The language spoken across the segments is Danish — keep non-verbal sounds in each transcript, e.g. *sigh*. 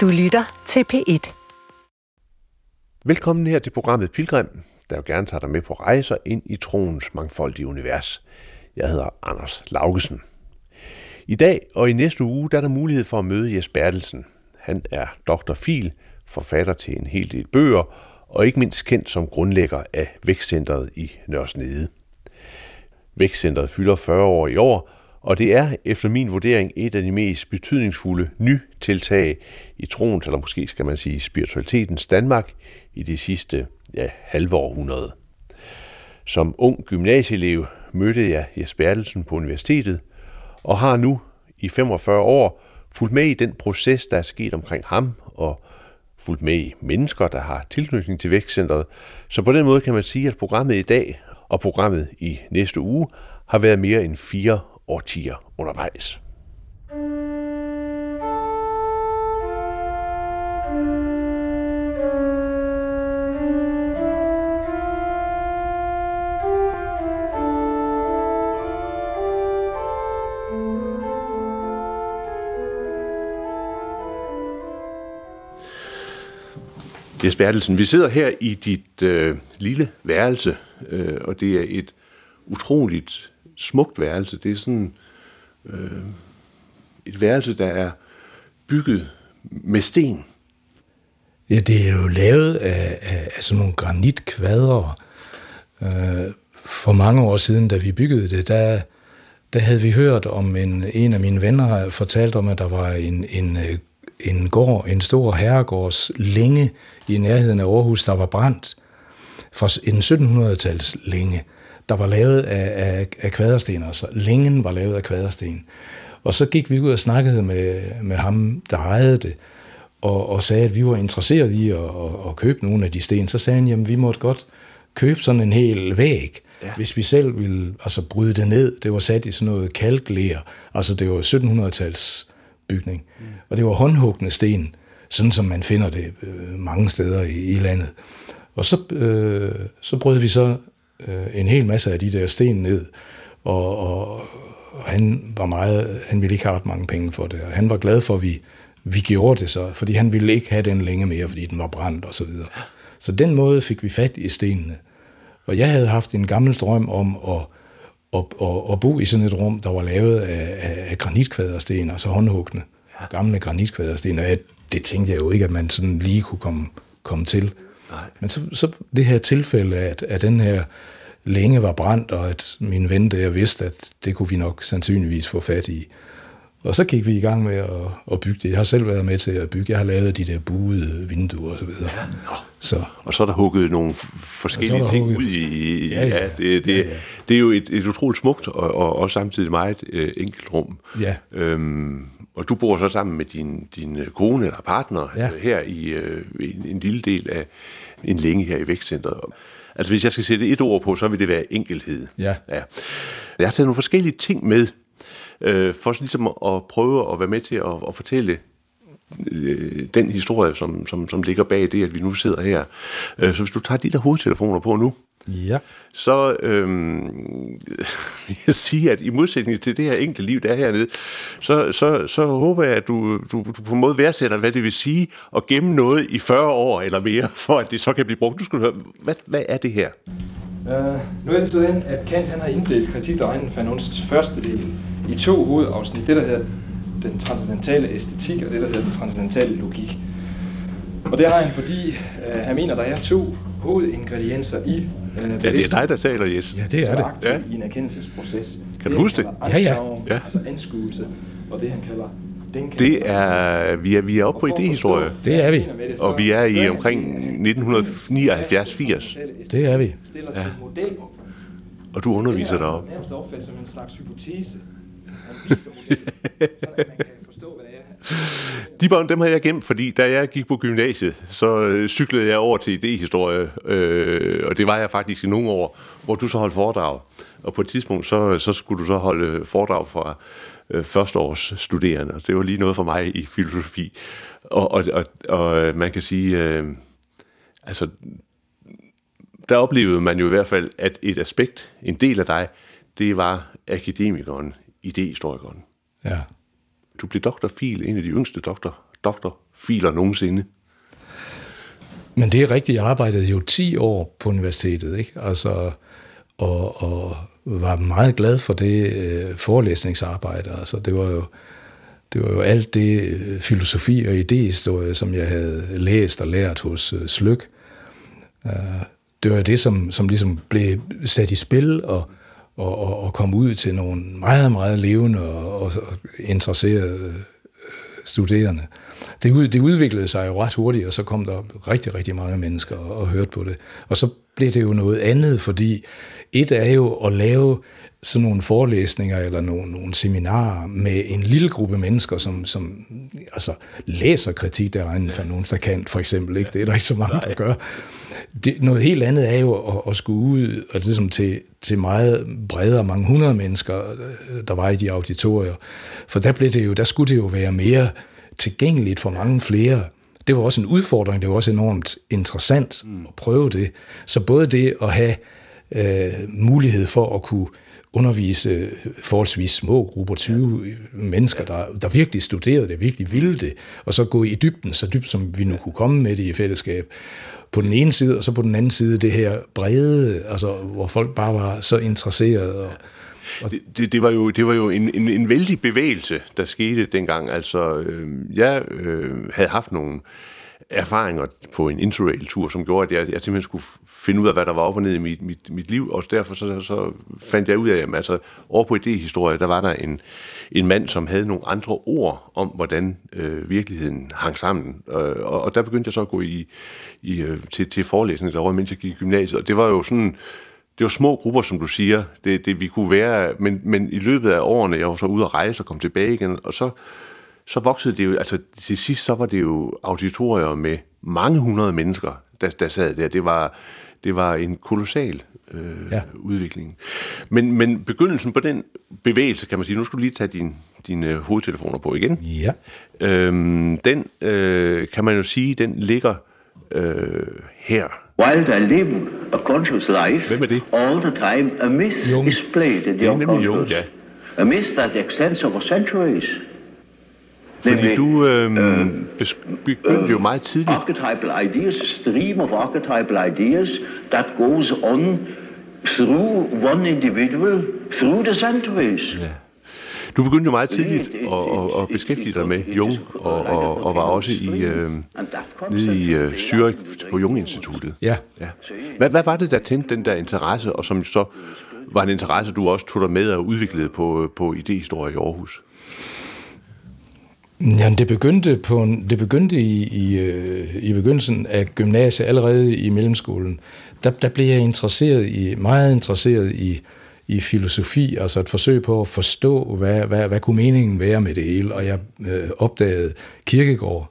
Du lytter til P1. Velkommen her til programmet Pilgrim, der jo gerne tager dig med på rejser ind i troens mangfoldige univers. Jeg hedder Anders Laugesen. I dag og i næste uge der er der mulighed for at møde Jes Bertelsen. Han er Dr. Fil, forfatter til en hel del bøger, og ikke mindst kendt som grundlægger af Vækstcentret i Nørresnede. Vækstcentret fylder 40 år i år, og det er efter min vurdering et af de mest betydningsfulde nytiltag i troens, eller måske skal man sige spiritualitetens Danmark i de sidste ja, halve århundrede. Som ung gymnasieelev mødte jeg Jes Bertelsen på universitetet, og har nu i 45 år fulgt med i den proces, der er sket omkring ham, og fulgt med i mennesker, der har tilknytning til Vækstcentret. Så på den måde kan man sige, at programmet i dag og programmet i næste uge har været mere end fire årtier undervejs. Jes Bertelsen, vi sidder her i dit øh, lille værelse, øh, og det er et utroligt smukt værelse. Det er sådan øh, et værelse, der er bygget med sten. Ja, det er jo lavet af, af, af sådan nogle granitkvadre. Øh, for mange år siden, da vi byggede det, der, der havde vi hørt om en, en af mine venner fortalte om, at der var en, en, øh, en gård, en stor herregårds længe i nærheden af Aarhus, der var brændt fra en 1700-tals længe der var lavet af, af, af kvadersten, altså længen var lavet af kvadersten. Og så gik vi ud og snakkede med, med ham, der ejede det, og, og sagde, at vi var interesseret i at, at, at købe nogle af de sten. Så sagde han, jamen vi måtte godt købe sådan en hel væg, ja. hvis vi selv ville altså, bryde det ned. Det var sat i sådan noget kalkler, altså det var 1700-tals bygning. Mm. Og det var håndhuggende sten, sådan som man finder det øh, mange steder i, i landet. Og så, øh, så brød vi så øh, en hel masse af de der sten ned, og, og, og han var meget, han ville ikke have ret mange penge for det, og han var glad for, at vi, vi gjorde det så, fordi han ville ikke have den længe mere, fordi den var brændt og så videre. Så den måde fik vi fat i stenene. Og jeg havde haft en gammel drøm om at, at, at, at bo i sådan et rum, der var lavet af, af, af granitkvadersten, altså håndhugne, ja. gamle granitkvadersten, og jeg, det tænkte jeg jo ikke, at man sådan lige kunne komme, komme til. Nej. Men så, så det her tilfælde, at, at den her længe var brændt, og at min ven der vidste, at det kunne vi nok sandsynligvis få fat i. Og så gik vi i gang med at, at bygge det. Jeg har selv været med til at bygge. Jeg har lavet de der buede vinduer og så videre. Ja, så. Og så er der hugget nogle forskellige ting ud i... Ja, ja, ja, det, det, ja, ja. det er jo et, et utroligt smukt og, og også samtidig meget øh, enkelt rum. Ja. Øhm, og du bor så sammen med din, din øh, kone eller partner ja. øh, her i øh, en, en lille del af en længe her i vækstcentret. Altså hvis jeg skal sætte et ord på, så vil det være enkelhed. Ja. ja. Jeg har taget nogle forskellige ting med, øh, for ligesom at prøve at være med til at, at fortælle øh, den historie, som, som, som ligger bag det, at vi nu sidder her. Øh, så hvis du tager de der hovedtelefoner på nu, ja. så øhm, vil *laughs* jeg sige, at i modsætning til det her enkle liv, der er hernede, så, så, så håber jeg, at du, du, du på en måde værdsætter, hvad det vil sige at gemme noget i 40 år eller mere, *laughs* for at det så kan blive brugt. Du skulle høre, hvad, hvad er det her? Uh, nu er det sådan, at Kant han har inddelt kritik af Fanuns første del i to hovedafsnit. Det, der hedder den transcendentale æstetik, og det, der hedder den transcendentale logik. Og det har han, fordi uh, han mener, der er to hovedingredienser i uh, Ja, det er dig, der taler, Jes. Ja, det er det. Ja. I en erkendelsesproces. Kan du huske det? Ja, ja. ja. Altså anskuelse, og det han kalder det er, vi er, vi er oppe på idehistorie. Det er vi. Og vi er i omkring 1979-80. Det er vi. Ja. Og du underviser deroppe. Det er opfattet som en slags hypotese. Han viser modellen, *laughs* så man kan forstå, hvad det er. De bånd, dem har jeg gemt, fordi da jeg gik på gymnasiet, så øh, cyklede jeg over til idehistorie, øh, og det var jeg faktisk i nogle år, hvor du så holdt foredrag. Og på et tidspunkt, så, så skulle du så holde foredrag for øh, førsteårs studerende, og det var lige noget for mig i filosofi. Og, og, og, og øh, man kan sige, øh, altså, der oplevede man jo i hvert fald, at et aspekt, en del af dig, det var akademikeren, idehistorikeren. Ja du blev doktorfil, en af de yngste doktor, doktorfiler nogensinde. Men det er rigtigt, jeg arbejdede jo 10 år på universitetet, ikke? Altså, og, og var meget glad for det øh, forelæsningsarbejde. Altså, det var jo, det var jo alt det øh, filosofi og idehistorie, som jeg havde læst og lært hos øh, Slyk. Uh, øh, det var det, som, som ligesom blev sat i spil og, og, og, og kom ud til nogle meget, meget levende og, og interesserede øh, studerende. Det, ud, det udviklede sig jo ret hurtigt, og så kom der rigtig, rigtig mange mennesker og, og hørte på det. Og så blev det jo noget andet, fordi et er jo at lave sådan nogle forelæsninger eller nogle, nogle seminarer med en lille gruppe mennesker, som, som altså, læser kritik der regner for nogen, der kan, for eksempel. Ikke? Det er der ikke så mange, der gør. Det, noget helt andet er jo at, at skulle ud og ligesom til, til meget bredere, mange hundrede mennesker, der var i de auditorier. For der, blev det jo, der skulle det jo være mere tilgængeligt for mange flere. Det var også en udfordring, det var også enormt interessant at prøve det. Så både det at have øh, mulighed for at kunne undervise forholdsvis små grupper, 20 ja. mennesker, der, der virkelig studerede det, virkelig ville det, og så gå i dybden, så dybt som vi nu kunne komme med det i fællesskab. På den ene side, og så på den anden side det her brede, altså hvor folk bare var så interesserede. Og, og det, det, det var jo, det var jo en, en, en vældig bevægelse, der skete dengang. Altså, øh, jeg øh, havde haft nogle øh, erfaringer på en interrail-tur, som gjorde, at jeg, jeg simpelthen skulle finde ud af, hvad der var op og ned i mit, mit, mit liv, og derfor så, så fandt jeg ud af, at altså, over på idéhistorie, der var der en, en mand, som havde nogle andre ord om, hvordan øh, virkeligheden hang sammen, øh, og, og der begyndte jeg så at gå i, i, øh, til, til forelæsning derovre, mens jeg gik i gymnasiet, og det var jo sådan, det var små grupper, som du siger, det, det vi kunne være, men, men i løbet af årene, jeg var så ude at rejse og kom tilbage igen, og så så voksede det jo, altså til sidst så var det jo auditorier med mange hundrede mennesker, der, der sad der. Det var, det var en kolossal øh, ja. udvikling. Men, men begyndelsen på den bevægelse, kan man sige, nu skal du lige tage din, dine hovedtelefoner på igen. Ja. Øhm, den øh, kan man jo sige, den ligger øh, her. While I live a conscious life, Hvem er det? all the time a myth Jung. is played in er nemlig Jung, unconscious. ja. A myth that extends over centuries. Fordi du øh, begyndte jo meget tidligt archetypal ideas, stream of archetypal ideas that goes on through one individual, through the centuries. Ja. Du begyndte jo meget tidligt at, at, at beskæftige dig med Jung, og, og, og var også i, øh, nede i øh, Zürich på Jung-instituttet. Ja. Ja. Hvad, hvad var det, der tændte den der interesse, og som så var en interesse, du også tog dig med og udviklede på, på idehistorie i Aarhus? Ja, det begyndte, på en, det begyndte i, i, øh, i begyndelsen af gymnasiet, allerede i mellemskolen. Der, der blev jeg interesseret i, meget interesseret i, i filosofi, altså et forsøg på at forstå, hvad, hvad, hvad kunne meningen være med det hele. Og jeg øh, opdagede Kirkegård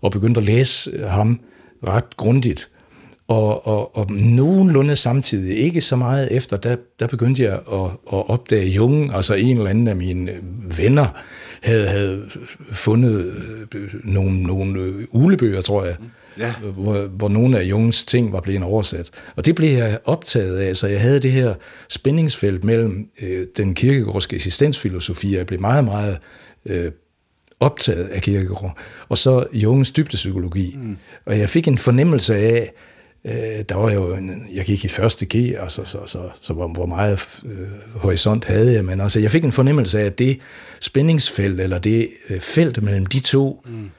og begyndte at læse ham ret grundigt. Og, og, og nogenlunde samtidig, ikke så meget efter, der, der begyndte jeg at, at opdage Jung, altså en eller anden af mine venner, havde, havde fundet øh, nogle, nogle øh, ulebøger, tror jeg, Ja. hvor, hvor nogle af Jungs ting var blevet oversat. Og det blev jeg optaget af, så jeg havde det her spændingsfelt mellem øh, den kirkegårdske eksistensfilosofi, jeg blev meget, meget øh, optaget af Kierkegaard, og så Jungens dybdepsykologi. Mm. Og jeg fik en fornemmelse af, øh, der var jo en, jeg gik i første G, altså, så, så, så hvor, hvor meget øh, horisont havde jeg, men altså, jeg fik en fornemmelse af, at det spændingsfelt, eller det øh, felt mellem de to, mm.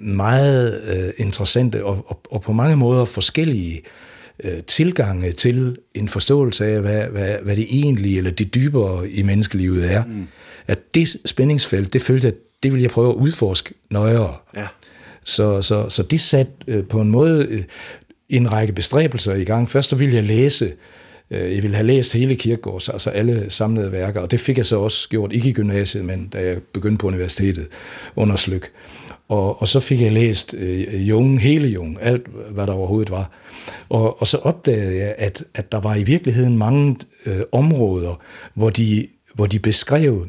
meget øh, interessante og, og, og på mange måder forskellige øh, tilgange til en forståelse af, hvad, hvad, hvad det egentlige eller det dybere i menneskelivet er. Mm. At det spændingsfelt, det følte jeg, det vil jeg prøve at udforske nøjere. Ja. Så, så, så de satte øh, på en måde øh, en række bestræbelser i gang. Først så ville jeg læse, øh, jeg ville have læst hele Kirkegaards, altså alle samlede værker, og det fik jeg så også gjort, ikke i gymnasiet, men da jeg begyndte på universitetet under Slyk. Og, og så fik jeg læst øh, Jung, hele Jung, alt hvad der overhovedet var. Og, og så opdagede jeg, at, at der var i virkeligheden mange øh, områder, hvor de, hvor de beskrev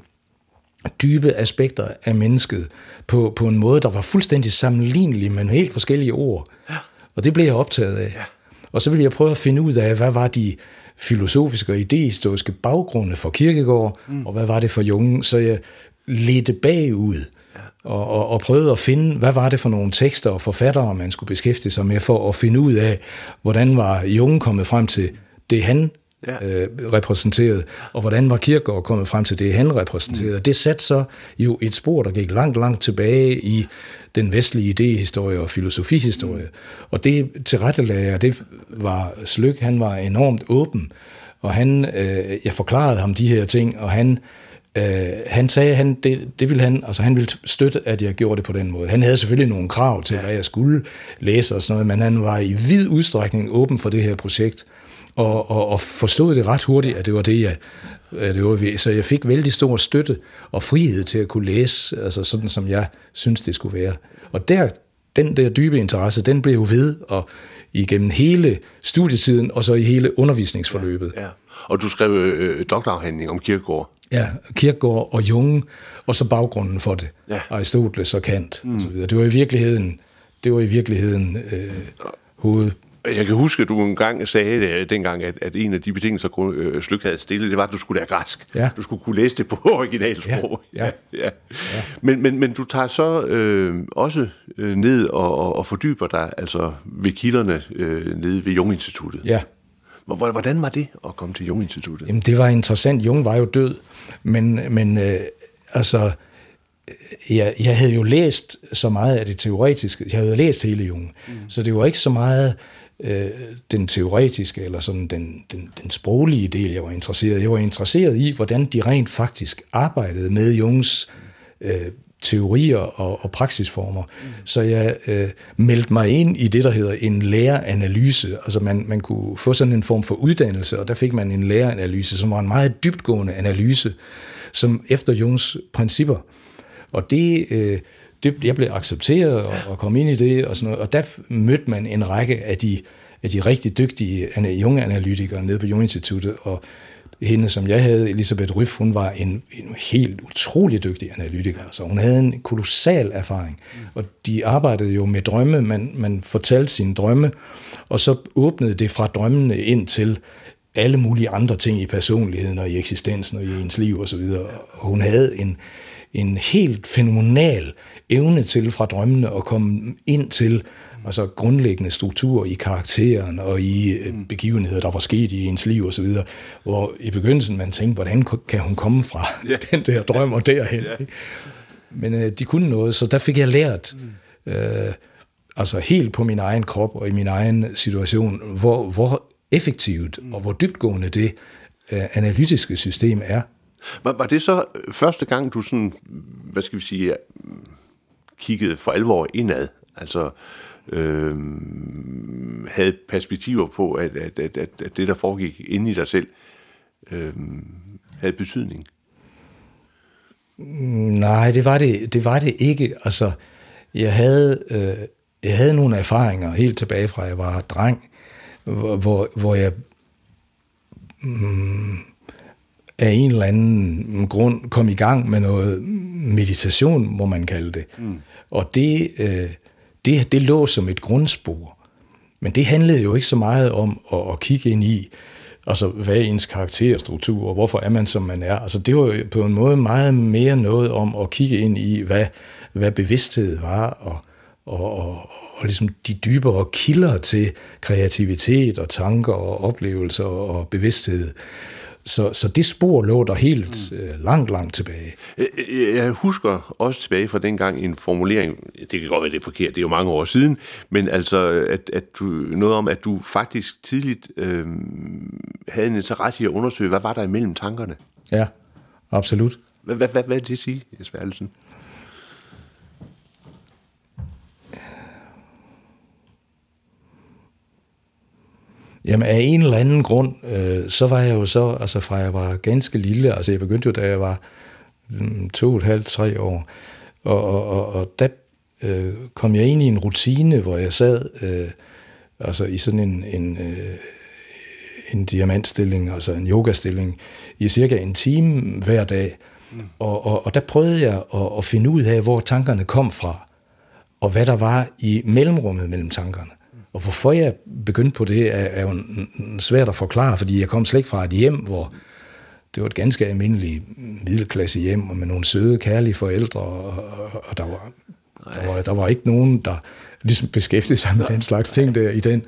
dybe aspekter af mennesket på, på en måde, der var fuldstændig sammenlignelig, men helt forskellige ord. Ja. Og det blev jeg optaget af. Ja. Og så ville jeg prøve at finde ud af, hvad var de filosofiske og idehistoriske baggrunde for Kierkegaard, mm. og hvad var det for Jung, så jeg ledte bagud og, og, og prøvede at finde, hvad var det for nogle tekster og forfattere, man skulle beskæftige sig med, for at finde ud af, hvordan var Jung kommet frem til det, han ja. øh, repræsenterede, og hvordan var Kierkegaard kommet frem til det, han repræsenterede. Mm. Det satte så jo et spor, der gik langt, langt tilbage i den vestlige idehistorie og filosofihistorie. Mm. Og det tilrettelagde, det var Slyk, han var enormt åben, og han, øh, jeg forklarede ham de her ting, og han Øh, han sagde, han, det, det ville han, altså han ville støtte, at jeg gjorde det på den måde. Han havde selvfølgelig nogle krav til, ja. hvad jeg skulle læse og sådan noget, men han var i vid udstrækning åben for det her projekt, og, og, og forstod det ret hurtigt, at det var det, jeg, det var, så jeg fik vældig stor støtte og frihed til at kunne læse, altså sådan som jeg synes, det skulle være. Og der, den der dybe interesse, den blev jo ved, og igennem hele studietiden, og så i hele undervisningsforløbet. Ja, ja. Og du skrev øh, doktorafhandling om Kierkegaard. Ja, Kierkegaard og Jung, og så baggrunden for det. Ja. Aristoteles og Kant mm. og så videre. Det var i virkeligheden, det var i virkeligheden øh, hoved, jeg kan huske, at du engang sagde det, dengang, at, at en af de betingelser, øh, Slyk havde stillet, det var, at du skulle lære græsk. Ja. Du skulle kunne læse det på *laughs* originalsprog. Ja. Ja. Ja. Ja. Men, men, men du tager så øh, også øh, ned og, og, og fordyber dig altså ved kilderne øh, nede ved Jung-instituttet. Ja. Hvordan var det at komme til Jung-instituttet? Jamen, det var interessant. Jung var jo død, men, men øh, altså, jeg, jeg havde jo læst så meget af det teoretiske. Jeg havde læst hele Jung, mm. så det var ikke så meget øh, den teoretiske eller sådan den, den, den sproglige del, jeg var interesseret Jeg var interesseret i, hvordan de rent faktisk arbejdede med Jungs øh, teorier og, og praksisformer. Mm. Så jeg øh, meldte mig ind i det, der hedder en læreranalyse. Altså man, man kunne få sådan en form for uddannelse, og der fik man en læreranalyse, som var en meget dybtgående analyse, som efter Jungs principper. Og det, øh, det, jeg blev accepteret og, og kom ind i det, og sådan noget, og der mødte man en række af de, af de rigtig dygtige junge analytikere nede på Jung-instituttet, og hende, som jeg havde, Elisabeth Ryf, hun var en, en helt utrolig dygtig analytiker. Så hun havde en kolossal erfaring. Og de arbejdede jo med drømme. Man, man fortalte sine drømme, og så åbnede det fra drømmene ind til alle mulige andre ting i personligheden og i eksistensen og i ens liv osv. Og hun havde en, en helt fænomenal evne til fra drømmene at komme ind til altså grundlæggende strukturer i karakteren og i øh, mm. begivenheder, der var sket i ens liv osv., hvor i begyndelsen man tænkte, hvordan kan hun komme fra yeah. *laughs* den der drøm og derhen? Yeah. Men øh, de kunne noget, så der fik jeg lært, mm. øh, altså helt på min egen krop og i min egen situation, hvor, hvor effektivt mm. og hvor dybtgående det øh, analytiske system er. Var, var det så øh, første gang, du sådan, hvad skal vi sige, kiggede for alvor indad? Altså, øh, havde perspektiver på, at, at, at, at, at det, der foregik inde i dig selv, øh, havde betydning? Mm, nej, det var det, det var det ikke. Altså, jeg havde, øh, jeg havde nogle erfaringer helt tilbage fra, jeg var dreng, hvor, hvor jeg mm, af en eller anden grund kom i gang med noget meditation, må man kalde det. Mm. Og det, øh, det, det lå som et grundspor. Men det handlede jo ikke så meget om at, at kigge ind i, altså hvad er ens karakterstruktur, og hvorfor er man, som man er. Altså det var jo på en måde meget mere noget om at kigge ind i, hvad, hvad bevidsthed var, og, og, og, og ligesom de dybere kilder til kreativitet og tanker og oplevelser og bevidsthed. Så, så det spor lå der helt mm. øh, langt, langt tilbage. Jeg husker også tilbage fra dengang en formulering, det kan godt være, det er forkert, det er jo mange år siden, men altså, at, at du, noget om, at du faktisk tidligt øh, havde en interesse i at undersøge, hvad var der imellem tankerne? Ja, absolut. Hvad vil det sige, Jesper Allesen? Jamen af en eller anden grund, øh, så var jeg jo så, altså fra jeg var ganske lille, altså jeg begyndte jo, da jeg var mm, to og et halvt, tre år, og, og, og, og der øh, kom jeg ind i en rutine, hvor jeg sad øh, altså i sådan en, en, øh, en diamantstilling, altså en yogastilling, i cirka en time hver dag, mm. og, og, og der prøvede jeg at, at finde ud af, hvor tankerne kom fra, og hvad der var i mellemrummet mellem tankerne. Og hvorfor jeg begyndte på det, er, er jo svært at forklare, fordi jeg kom slet ikke fra et hjem, hvor, det var et ganske almindeligt middelklasse hjem, og med nogle søde, kærlige forældre, og, og, og der, var, der, var, der var ikke nogen, der ligesom beskæftigede sig med den slags ting der i den.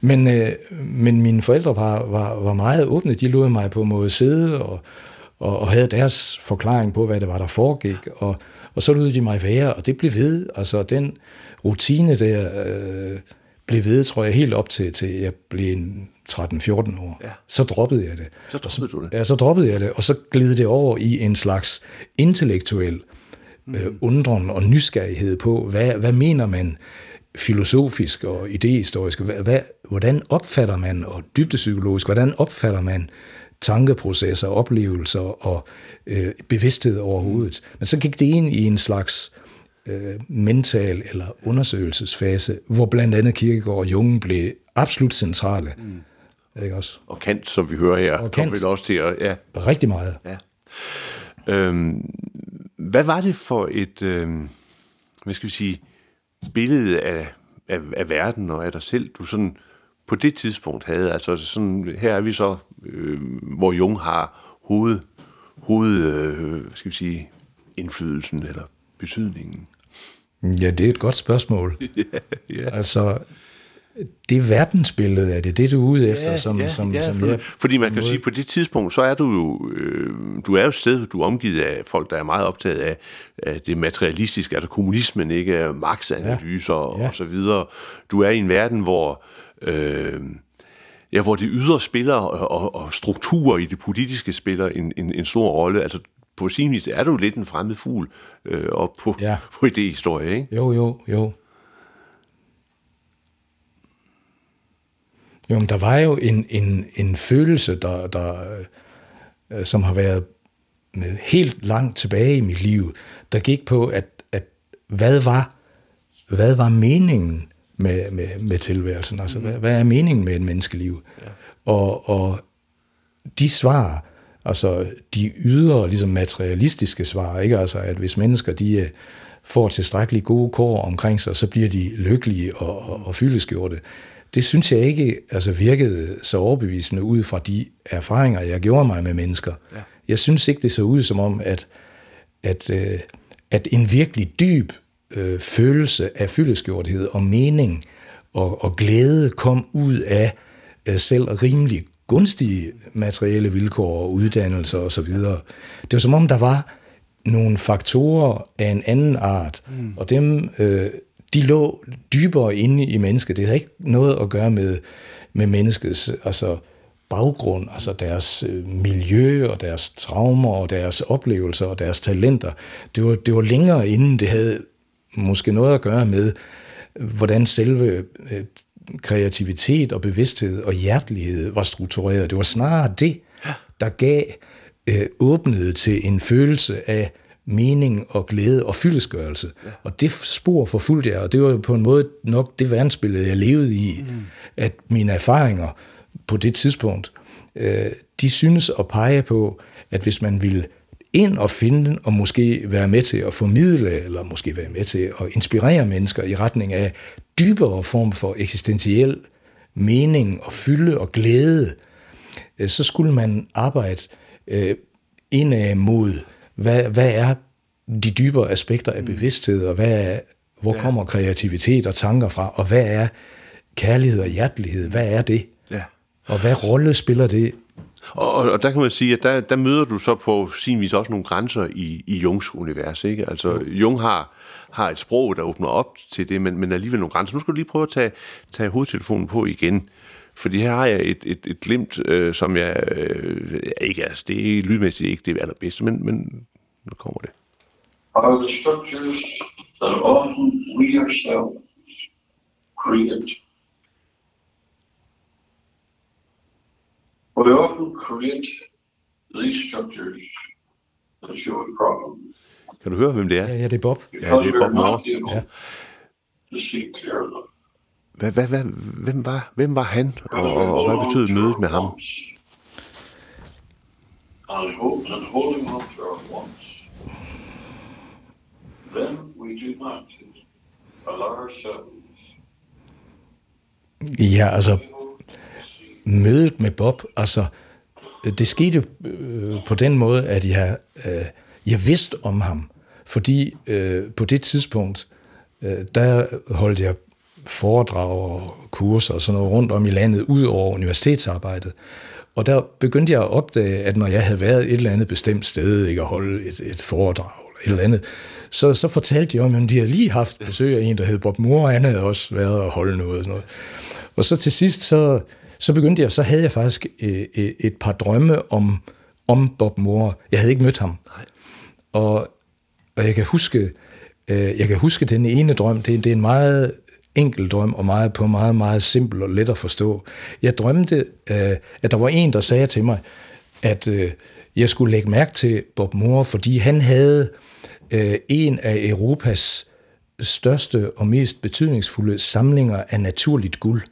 Men, øh, men mine forældre var, var, var meget åbne. De lod mig på måde sidde og, og, og havde deres forklaring på, hvad det var, der foregik. Og, og så lod de mig være, og det blev ved. Altså den rutine der øh, blev ved, tror jeg, helt op til, til jeg blev 13-14 år. Ja. Så droppede jeg det. Så droppede du det? Ja, så droppede jeg det, og så gled det over i en slags intellektuel øh, undren og nysgerrighed på, hvad, hvad mener man filosofisk og idehistorisk, hvad, hvad, hvordan opfatter man, og dybdepsykologisk, hvordan opfatter man tankeprocesser, oplevelser og øh, bevidsthed overhovedet. Men så gik det ind i en slags øh, mental eller undersøgelsesfase, hvor blandt andet Kierkegaard og Jung blev absolut centrale. Mm. Ikke også? Og Kant, som vi hører her, Og kom Kant. vel også til at... Ja, Rigtig meget. ja. Øhm, hvad var det for et, øhm, hvad skal vi sige, billede af, af, af verden og af dig selv, du sådan på det tidspunkt havde? Altså sådan, her er vi så, øh, hvor Jung har hoved, hoved øh, skal vi sige, indflydelsen eller betydningen. Ja, det er et godt spørgsmål. *laughs* ja. Altså, det verdensbillede, er det det, du er ude efter, som, som, ja, som for, jeg... fordi man kan sige, på det tidspunkt, så er du jo, øh, du er jo et sted, du er omgivet af folk, der er meget optaget af, af det materialistiske, altså kommunismen, ikke Marx-analyser ja. Ja. og så videre. Du er i en verden, hvor, øh, ja, hvor det ydre spiller, og, og, og strukturer i det politiske spiller en, en, en stor rolle. Altså, på sin vis er du lidt en fremmed fugl øh, op på, ja. *laughs* På idéhistorie, ikke? Jo, jo, jo. Jo, men der var jo en, en, en følelse, der, der, øh, som har været med helt langt tilbage i mit liv, der gik på, at, at hvad var hvad var meningen med, med, med tilværelsen? Altså, hvad, hvad er meningen med et menneskeliv? Ja. Og, og de svar, altså de ydre, ligesom materialistiske svar, ikke? Altså, at hvis mennesker, de øh, får tilstrækkeligt gode kår omkring sig, så bliver de lykkelige og, og, og fyldeskjorte. Det synes jeg ikke altså virkede så overbevisende ud fra de erfaringer, jeg gjorde mig med mennesker. Ja. Jeg synes ikke, det så ud som om, at, at, øh, at en virkelig dyb øh, følelse af fyldeskjorthed og mening og, og glæde kom ud af øh, selv rimelig gunstige materielle vilkår og uddannelser osv. Det var som om, der var nogle faktorer af en anden art, mm. og dem, øh, de lå dybere inde i mennesket. Det havde ikke noget at gøre med, med menneskets altså, baggrund, altså deres øh, miljø og deres traumer og deres oplevelser og deres talenter. Det var, det var længere inden det havde måske noget at gøre med, hvordan selve øh, kreativitet og bevidsthed og hjertelighed var struktureret. Det var snarere det, der gav, øh, åbnede til en følelse af mening og glæde og fyldesgørelse. Ja. Og det spor forfulgte jeg, og det var jo på en måde nok det verdensbillede, jeg levede i, mm. at mine erfaringer på det tidspunkt, øh, de synes at pege på, at hvis man ville ind og finde den, og måske være med til at formidle, eller måske være med til at inspirere mennesker i retning af dybere form for eksistentiel mening og fylde og glæde, øh, så skulle man arbejde øh, indad mod, hvad, hvad er de dybere aspekter af bevidsthed, og hvad er, hvor Ja. kommer kreativitet og tanker fra, og hvad er kærlighed og hjertelighed, hvad er det? Ja. Og hvad rolle spiller det Og, og, og der kan man sige, at der, der møder du så på sin vis også nogle grænser i, i Jungs univers. Ikke? Altså, Jung har, har et sprog, der åbner op til det, men, men alligevel nogle grænser. Nu skal du lige prøve at tage, tage hovedtelefonen på igen. Fordi her har jeg et, et, et glimt, øh, som jeg øh, ikke altså, det er lydmæssigt ikke det allerbedste, men, men nu kommer det. are the structures that often we ourselves create. We often create these structures that show us problems. Kan du høre, hvem det er? Ja, ja, det er Bob. Ja, det er Bob Moore. Ja. Hvad, hvad, hvad, hvem, var, hvem var han, og, og, og hvad betød mødet med ham? And, hold, and holding on to our wants, then we do not allow ourselves Ja, altså mødet med Bob, altså det skete øh, på den måde, at jeg, øh, jeg vidste om ham, fordi øh, på det tidspunkt, øh, der holdt jeg foredrag og kurser og sådan noget rundt om i landet, ud over universitetsarbejdet. Og der begyndte jeg at opdage, at når jeg havde været et eller andet bestemt sted, ikke at holde et, et foredrag eller et eller andet, så, så fortalte de om, at de havde lige haft besøg af en, der hed Bob Moore, og han havde også været og holde noget. Sådan noget. Og så til sidst, så, så begyndte jeg, så havde jeg faktisk et, øh, øh, et par drømme om, om Bob Moore. Jeg havde ikke mødt ham. Nej. Og, og jeg kan huske, øh, jeg kan huske den ene drøm, det, det er en meget enkel drøm, og meget på meget, meget simpel og let at forstå. Jeg drømte, øh, at der var en, der sagde til mig, at øh, jeg skulle lægge mærke til Bob Moore, fordi han havde øh, en af Europas største og mest betydningsfulde samlinger af naturligt guld.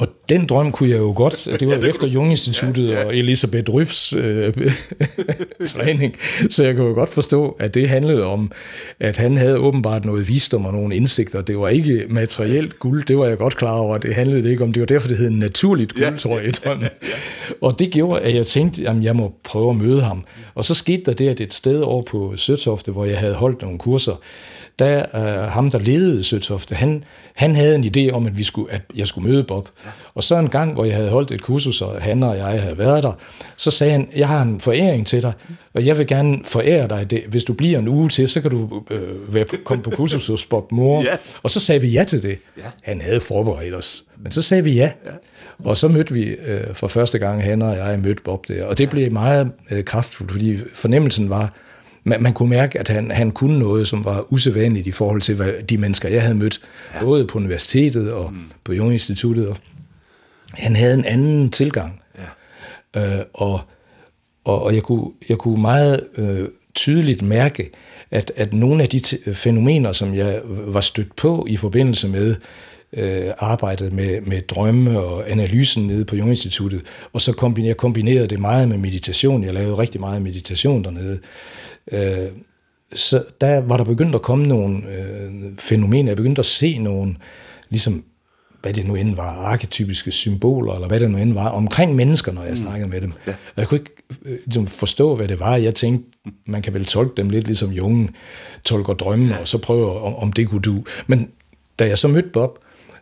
Og den drøm kunne jeg jo godt, det var jo efter Jung-instituttet ja, ja. og Elisabeth Ryfs øh, *laughs* træning, så jeg kunne jo godt forstå, at det handlede om, at han havde åbenbart noget visdom og nogle indsigter. Det var ikke materielt guld, det var jeg godt klar over, det handlede ikke om. Det var derfor, det hed naturligt guld, ja, tror jeg, i drømmen. Ja, ja. Og det gjorde, at jeg tænkte, at jeg må prøve at møde ham. Og så skete der det, at et sted over på Søtofte, hvor jeg havde holdt nogle kurser, der uh, ham, der ledede Søtofte, han, han havde en idé om, at, vi skulle, at jeg skulle møde Bob. Og så en gang, hvor jeg havde holdt et kursus, og han og jeg havde været der, så sagde han, jeg har en foræring til dig, og jeg vil gerne forære dig det. Hvis du bliver en uge til, så kan du øh, være, komme på kursus hos Bob Moore. Ja. Og så sagde vi ja til det. Ja. Han havde forberedt os. Men så sagde vi ja. ja. Og så mødte vi øh, for første gang, han og jeg mødte Bob der. Og det blev meget øh, kraftfuldt, fordi fornemmelsen var, man, man kunne mærke, at han, han kunne noget, som var usædvanligt i forhold til hvad, de mennesker, jeg havde mødt, ja. både på universitetet og mm. på Jung-instituttet. Og han havde en anden tilgang. Ja. Øh, og og, og jeg, kunne, jeg kunne meget øh, tydeligt mærke, at, at nogle af de t- fænomener, som jeg var stødt på i forbindelse med øh, arbejdet med, med drømme og analysen nede på Jung-instituttet, og så kombinerede jeg kombinerede det meget med meditation. Jeg lavede rigtig meget meditation dernede. Øh, så der var der begyndt at komme nogle øh, fænomener. Jeg begyndte at se nogle, ligesom hvad det nu end var, arketypiske symboler, eller hvad det nu end var, omkring mennesker, når jeg mm. snakkede med dem. Ja. Og jeg kunne ikke øh, ligesom, forstå, hvad det var. Jeg tænkte, man kan vel tolke dem lidt ligesom Junge tolker drømme, ja. og så prøve, om, om det kunne du. Men da jeg så mødte Bob,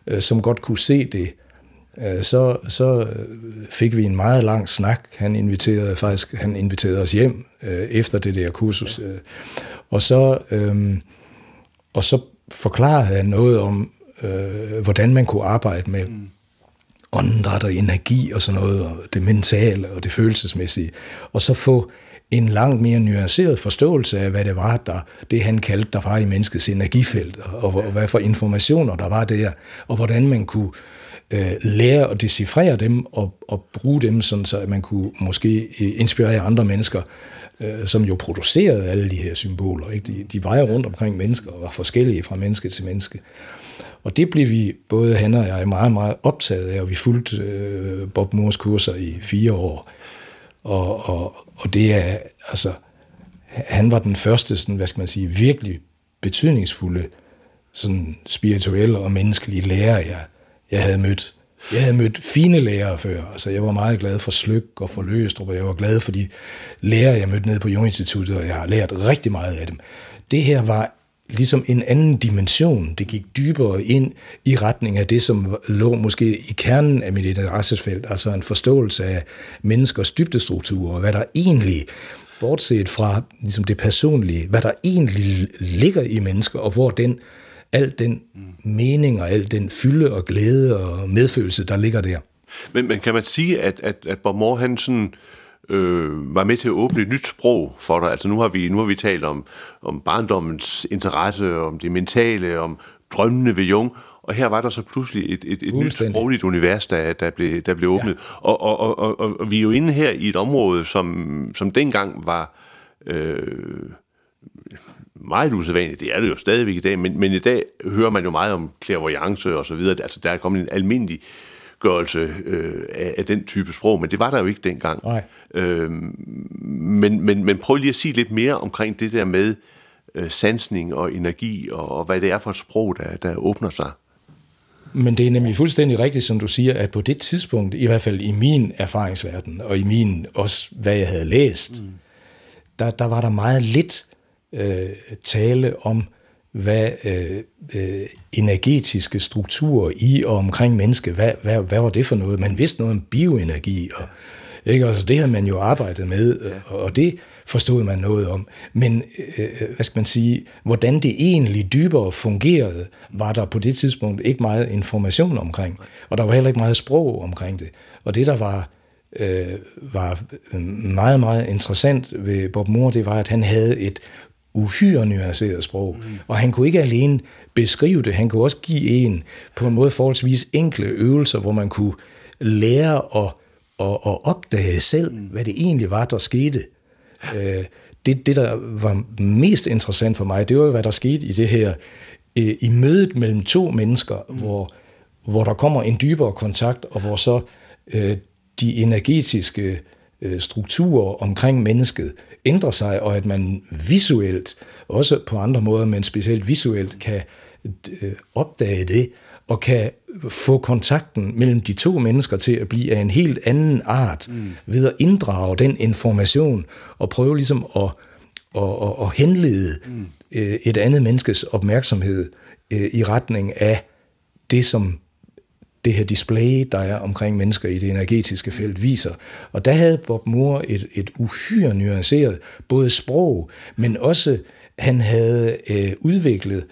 øh, som godt kunne se det, så, så fik vi en meget lang snak. Han inviterede faktisk han inviterede os hjem øh, efter det der kursus. Øh. Og så øh, og så forklarede han noget om, øh, hvordan man kunne arbejde med mm. åndedræt og energi og sådan noget, og det mentale og det følelsesmæssige, og så få en langt mere nuanceret forståelse af, hvad det var, der, det han kaldte, der var i menneskets energifelt, og, og hvad for informationer der var der, og hvordan man kunne øh, Øh, lære at decifrere dem og, og bruge dem, sådan så man kunne måske øh, inspirere andre mennesker, øh, som jo producerede alle de her symboler. Ikke? De, de var jo rundt omkring mennesker og var forskellige fra menneske til menneske. Og det blev vi, både han og jeg, meget, meget optaget af, og vi fulgte øh, Bob Moores kurser i fire år. Og, og, og det er, altså, han var den første, sådan, hvad skal man sige, virkelig betydningsfulde, sådan spirituelle og menneskelige lærer, jeg, jeg havde mødt. Jeg havde mødt fine lærere før, altså jeg var meget glad for Slyk og for Løstrup, og jeg var glad for de lærere, jeg mødte nede på Junginstituttet, og jeg har lært rigtig meget af dem. Det her var ligesom en anden dimension. Det gik dybere ind i retning af det, som lå måske i kernen af mit interessefelt, altså en forståelse af menneskers dybdestrukturer, og hvad der egentlig, bortset fra ligesom det personlige, hvad der egentlig ligger i mennesker, og hvor den, al den mening og al den fylde og glæde og medfølelse, der ligger der. Men, men kan man sige, at, at, at Bob Moore, han sådan, øh, var med til at åbne et nyt sprog for dig. Altså nu har vi, nu har vi talt om, om barndommens interesse, om det mentale, om drømmene ved Jung, og her var der så pludselig et, et, et nyt sprogligt univers, der, der, blev, der blev åbnet. Ja. Og, og, og, og, og vi er jo inde her i et område, som, som dengang var... Øh, meget usædvanligt. Det er det jo stadigvæk i dag, men, men i dag hører man jo meget om clairvoyance og så videre. Altså, der er kommet en almindelig gørelse øh, af, af den type sprog, men det var der jo ikke dengang. Nej. Øh, men, men, men prøv lige at sige lidt mere omkring det der med øh, sansning og energi, og, og hvad det er for et sprog, der, der åbner sig. Men det er nemlig fuldstændig rigtigt, som du siger, at på det tidspunkt, i hvert fald i min erfaringsverden, og i min også, hvad jeg havde læst, mm. der, der var der meget lidt øh, tale om, hvad øh, øh, energetiske strukturer i og omkring menneske, hvad, hvad, hvad var det for noget? Man vidste noget om bioenergi, og, ikke? Altså, det havde man jo arbejdet med, og det forstod man noget om. Men, øh, hvad skal man sige, hvordan det egentlig dybere fungerede, var der på det tidspunkt ikke meget information omkring, og der var heller ikke meget sprog omkring det. Og det, der var øh, var meget, meget interessant ved Bob Moore, det var, at han havde et uhyre nuanceret sprog. Mm. Og han kunne ikke alene beskrive det, han kunne også give en på en måde forholdsvis enkle øvelser, hvor man kunne lære at, at, at opdage selv, mm. hvad det egentlig var, der skete. Øh, det, det, der var mest interessant for mig, det var jo, hvad der skete i det her, øh, i mødet mellem to mennesker, mm. hvor, hvor der kommer en dybere kontakt, og hvor så øh, de energetiske øh, strukturer omkring mennesket ændrer sig, og at man visuelt, også på andre måder, men specielt visuelt, kan øh, opdage det, og kan få kontakten mellem de to mennesker til at blive af en helt anden art, mm. ved at inddrage den information, og prøve ligesom at, at, at, at henlede mm. et andet menneskes opmærksomhed i retning af det, som det her display, der er omkring mennesker i det energetiske felt, viser. Og der havde Bob Moore et, et uhyre nuanceret, både sprog, men også han havde øh, udviklet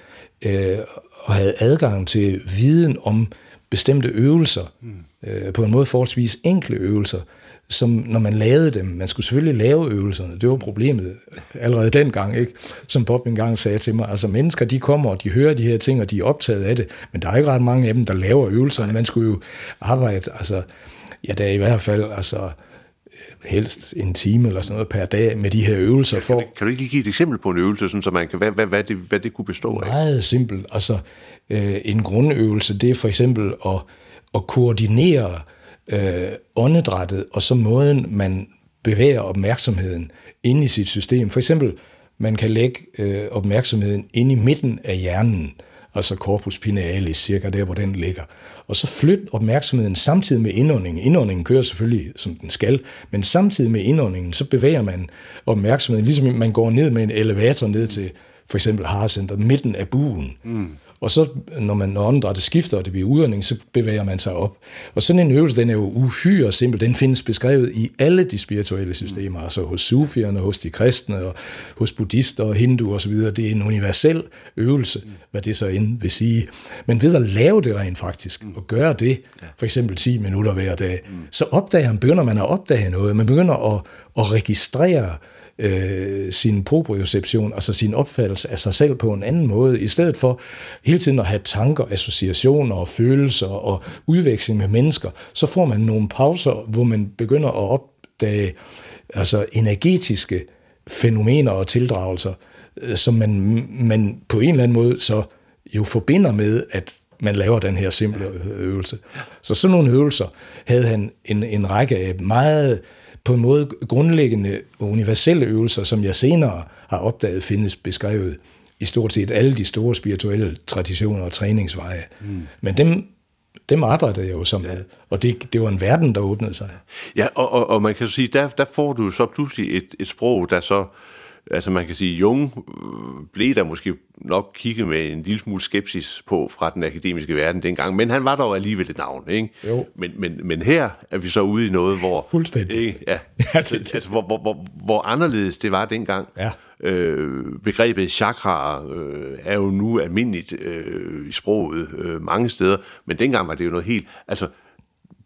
øh, og havde adgang til viden om bestemte øvelser, mm. øh, på en måde forholdsvis enkle øvelser, som når man lavede dem, man skulle selvfølgelig lave øvelserne, det var problemet allerede dengang, ikke? som Bob engang sagde til mig, altså mennesker, de kommer, og de hører de her ting, og de er optaget af det, men der er ikke ret mange af dem, der laver øvelserne, man skulle jo arbejde, altså, ja, der er i hvert fald, altså, helst en time eller sådan noget per dag med de her øvelser. For, kan, du, kan du ikke give et eksempel på en øvelse, sådan, så man kan, hvad, hvad, hvad, det, hvad det kunne bestå af? Meget simpelt. Altså, øh, en grundøvelse, det er for eksempel at, at koordinere øh, Øh, åndedrættet, og så måden, man bevæger opmærksomheden ind i sit system. For eksempel, man kan lægge øh, opmærksomheden ind i midten af hjernen, altså corpus pinealis, cirka der, hvor den ligger. Og så flyt opmærksomheden samtidig med indåndingen. Indåndingen kører selvfølgelig, som den skal, men samtidig med indåndingen, så bevæger man opmærksomheden, ligesom man går ned med en elevator ned til for eksempel Harcenter, midten af buen. Mm. Og så, når man når åndedrættet skifter, og det bliver udånding, så bevæger man sig op. Og sådan en øvelse, den er jo uhyre simpel. Den findes beskrevet i alle de spirituelle systemer, altså hos sufierne, hos de kristne, og hos buddhister og hinduer osv. Det er en universel øvelse, hvad det så end vil sige. Men ved at lave det rent faktisk, og gøre det, for eksempel 10 minutter hver dag, så opdager man, begynder man at opdage noget. Man begynder at, at registrere, øh, sin proprioception, altså sin opfattelse af sig selv på en anden måde, i stedet for hele tiden at have tanker, associationer og følelser og udveksling med mennesker, så får man nogle pauser, hvor man begynder at opdage altså energetiske fænomener og tildragelser, øh, som man, man på en eller anden måde så jo forbinder med, at man laver den her simple øvelse. Så sådan nogle øvelser havde han en, en række af meget på en måde grundlæggende og universelle øvelser, som jeg senere har opdaget findes beskrevet i stort set alle de store spirituelle traditioner og træningsveje. Mm. Men dem, dem arbejdede jeg jo som med, og det, det var en verden, der åbnede sig. Ja, og, og, og man kan sige, der, der får du så pludselig et, et sprog, der så altså man kan sige, Jung øh, blev der måske nok kigge med en lille smule skepsis på fra den akademiske verden dengang, men han var dog alligevel et navn, ikke? Jo. Men, men, men her er vi så ude i noget, hvor... Fuldstændig. Ikke? Ja, *laughs* altså, altså hvor, hvor, hvor, hvor anderledes det var dengang. Ja. Øh, begrebet chakra øh, er jo nu almindeligt øh, i sproget øh, mange steder, men dengang var det jo noget helt... Altså,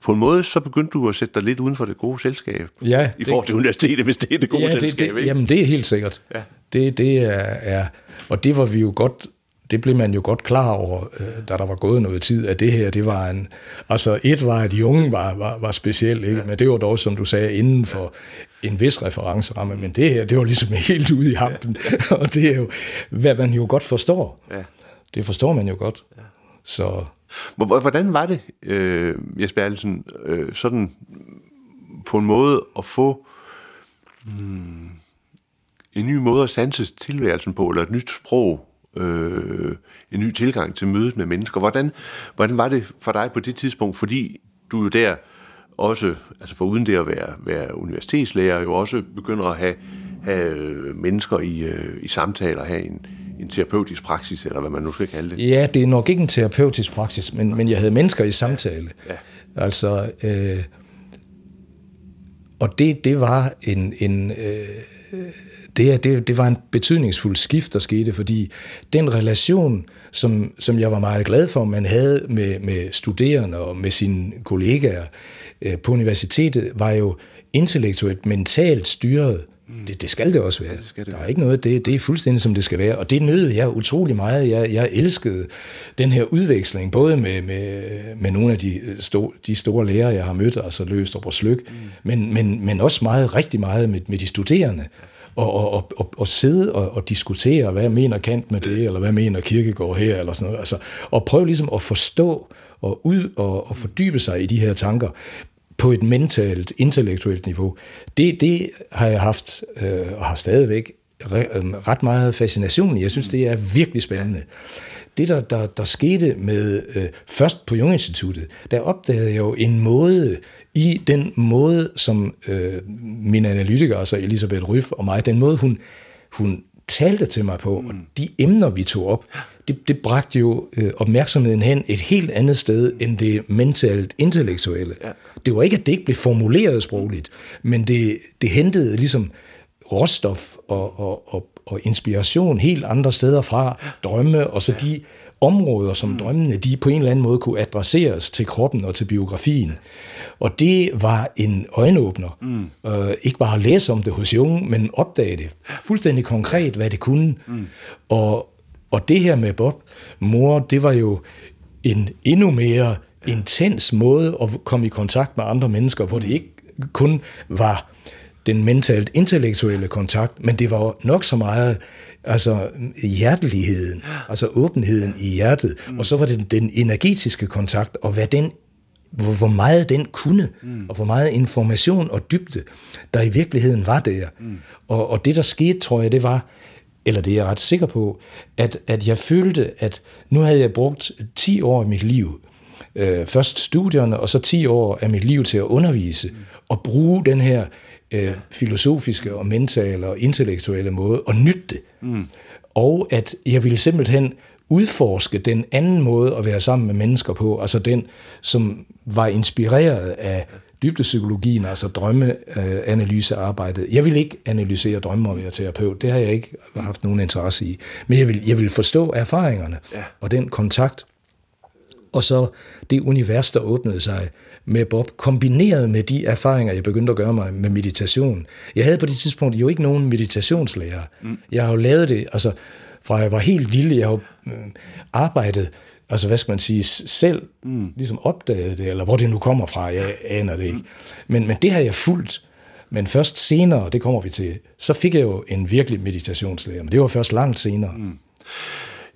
på en måde, så begyndte du at sætte dig lidt uden for det gode selskab. Ja. I forhold til universitetet, hvis det er det gode ja, selskab, det, det, Jamen, det er helt sikkert. Ja. Det, det er, er, og det var vi jo godt, det blev man jo godt klar over, øh, da der var gået noget tid, at det her, det var en, altså et var, at de unge var, var, var specielt, ikke? Ja. men det var dog, som du sagde, inden for ja. en vis referenceramme, men det her, det var ligesom *laughs* helt ude i hampen, ja. *laughs* og det er jo, hvad man jo godt forstår. Ja. Det forstår man jo godt. Ja. Så Hvordan var det, øh, Jesper Allesen, øh, sådan på en måde at få hmm, en ny måde at sanse tilværelsen på, eller et nyt sprog øh, en ny tilgang til mødet med mennesker. Hvordan, hvordan var det for dig på det tidspunkt? Fordi du jo der også, altså for uden det at være, være universitetslærer, jo også begynder at have, have øh, mennesker i, øh, i samtaler, have en, en terapeutisk praksis, eller hvad man nu skal kalde det. Ja, det er nok ikke en terapeutisk praksis, men, men jeg havde mennesker i samtale. Ja. Altså, øh, og det, det var en, en øh, det, det, det var en betydningsfuld skift, der skete, fordi den relation, som, som jeg var meget glad for, man havde med, med studerende og med sine kollegaer øh, på universitetet, var jo intellektuelt, mentalt styret. Mm. Det, det skal det også være. Det skal det der er være. ikke noget, det, det er fuldstændig som det skal være. Og det nød jeg utrolig meget. Jeg, jeg elskede den her udveksling, både med, med, med nogle af de, sto, de store lærere, jeg har mødt, altså Løstrup og Slyk, mm. men, men, men også meget, rigtig meget med, med de studerende. Og, og, og, og, og sidde og, og diskutere, hvad mener Kant med det, eller hvad mener Kirkegaard her, eller sådan noget. Altså, og prøve ligesom at forstå og, ud, og, og fordybe sig i de her tanker på et mentalt, intellektuelt niveau. Det, det har jeg haft, øh, og har stadigvæk, øhm, ret meget fascination i. Jeg synes, det er virkelig spændende. Det, der, der, der skete med, øh, først på Jung-instituttet, der opdagede jeg jo en måde, i den måde, som øh, min analytiker, altså Elisabeth Ryf og mig, den måde, hun, hun talte til mig på, og de emner, vi tog op, det, det bragte jo øh, opmærksomheden hen et helt andet sted end det mentalt intellektuelle. Ja. Det var ikke, at det ikke blev formuleret sprogligt, men det, det hentede ligesom råstof og, og, og, og inspiration helt andre steder fra, drømme, og så de områder, som mm. drømmene de på en eller anden måde kunne adresseres til kroppen og til biografien. Og det var en øjenåbner. Mm. Øh, ikke bare at læse om det hos Jung, men opdage det fuldstændig konkret, hvad det kunne. Mm. Og, og det her med Bob mor, det var jo en endnu mere intens måde at komme i kontakt med andre mennesker, hvor det ikke kun var den mentalt intellektuelle kontakt, men det var nok så meget altså hjerteligheden, altså åbenheden i hjertet, mm. og så var det den energetiske kontakt, og hvad den hvor, hvor meget den kunne, mm. og hvor meget information og dybde, der i virkeligheden var der. Mm. Og, og det, der skete, tror jeg, det var, eller det er jeg ret sikker på, at, at jeg følte, at nu havde jeg brugt 10 år af mit liv, øh, først studierne, og så 10 år af mit liv til at undervise, og bruge den her øh, filosofiske og mentale og intellektuelle måde, og nytte det. Mm. Og at jeg ville simpelthen udforske den anden måde at være sammen med mennesker på, altså den, som var inspireret af dybdepsykologien, altså drømmeanalysearbejdet. Jeg vil ikke analysere drømme og være terapeut, det har jeg ikke haft nogen interesse i, men jeg vil, jeg vil forstå erfaringerne ja. og den kontakt, og så det univers, der åbnede sig med Bob, kombineret med de erfaringer, jeg begyndte at gøre mig med meditation. Jeg havde på det tidspunkt jo ikke nogen meditationslærer. Mm. Jeg har jo lavet det, altså fra jeg var helt lille, jeg har jo øh, arbejdet, altså hvad skal man sige, selv mm. ligesom opdaget det, eller hvor det nu kommer fra, jeg aner det ikke. Mm. Men, men det har jeg fulgt. Men først senere, det kommer vi til, så fik jeg jo en virkelig meditationslærer, men det var først langt senere. Mm.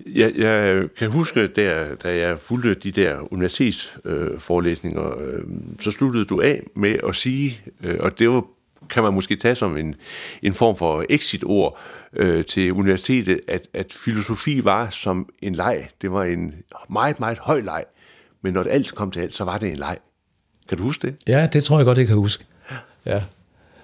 Jeg, jeg kan huske, der, da jeg fulgte de der universitetsforelæsninger, øh, så sluttede du af med at sige, øh, og det var kan man måske tage som en, en form for exit-ord øh, til universitetet, at, at filosofi var som en leg. Det var en meget, meget høj leg. Men når det alt kom til alt, så var det en leg. Kan du huske det? Ja, det tror jeg godt, jeg kan huske. Ja.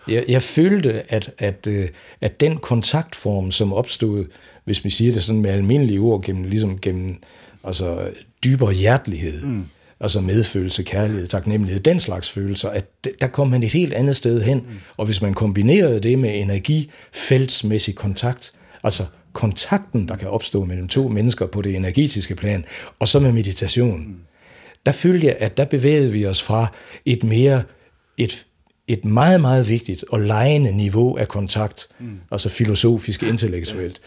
Jeg, jeg følte, at, at, øh, at den kontaktform, som opstod, hvis vi siger det sådan med almindelige ord, gennem, ligesom gennem altså, dybere hjertelighed, mm altså medfølelse, kærlighed, taknemmelighed, den slags følelser, at der kom man et helt andet sted hen. Mm. Og hvis man kombinerede det med energifeltsmæssig kontakt, altså kontakten, der kan opstå mellem to mennesker på det energetiske plan, og så med meditation, mm. der følte jeg, at der bevægede vi os fra et mere, et, et meget, meget vigtigt og lejende niveau af kontakt, mm. altså filosofisk, intellektuelt,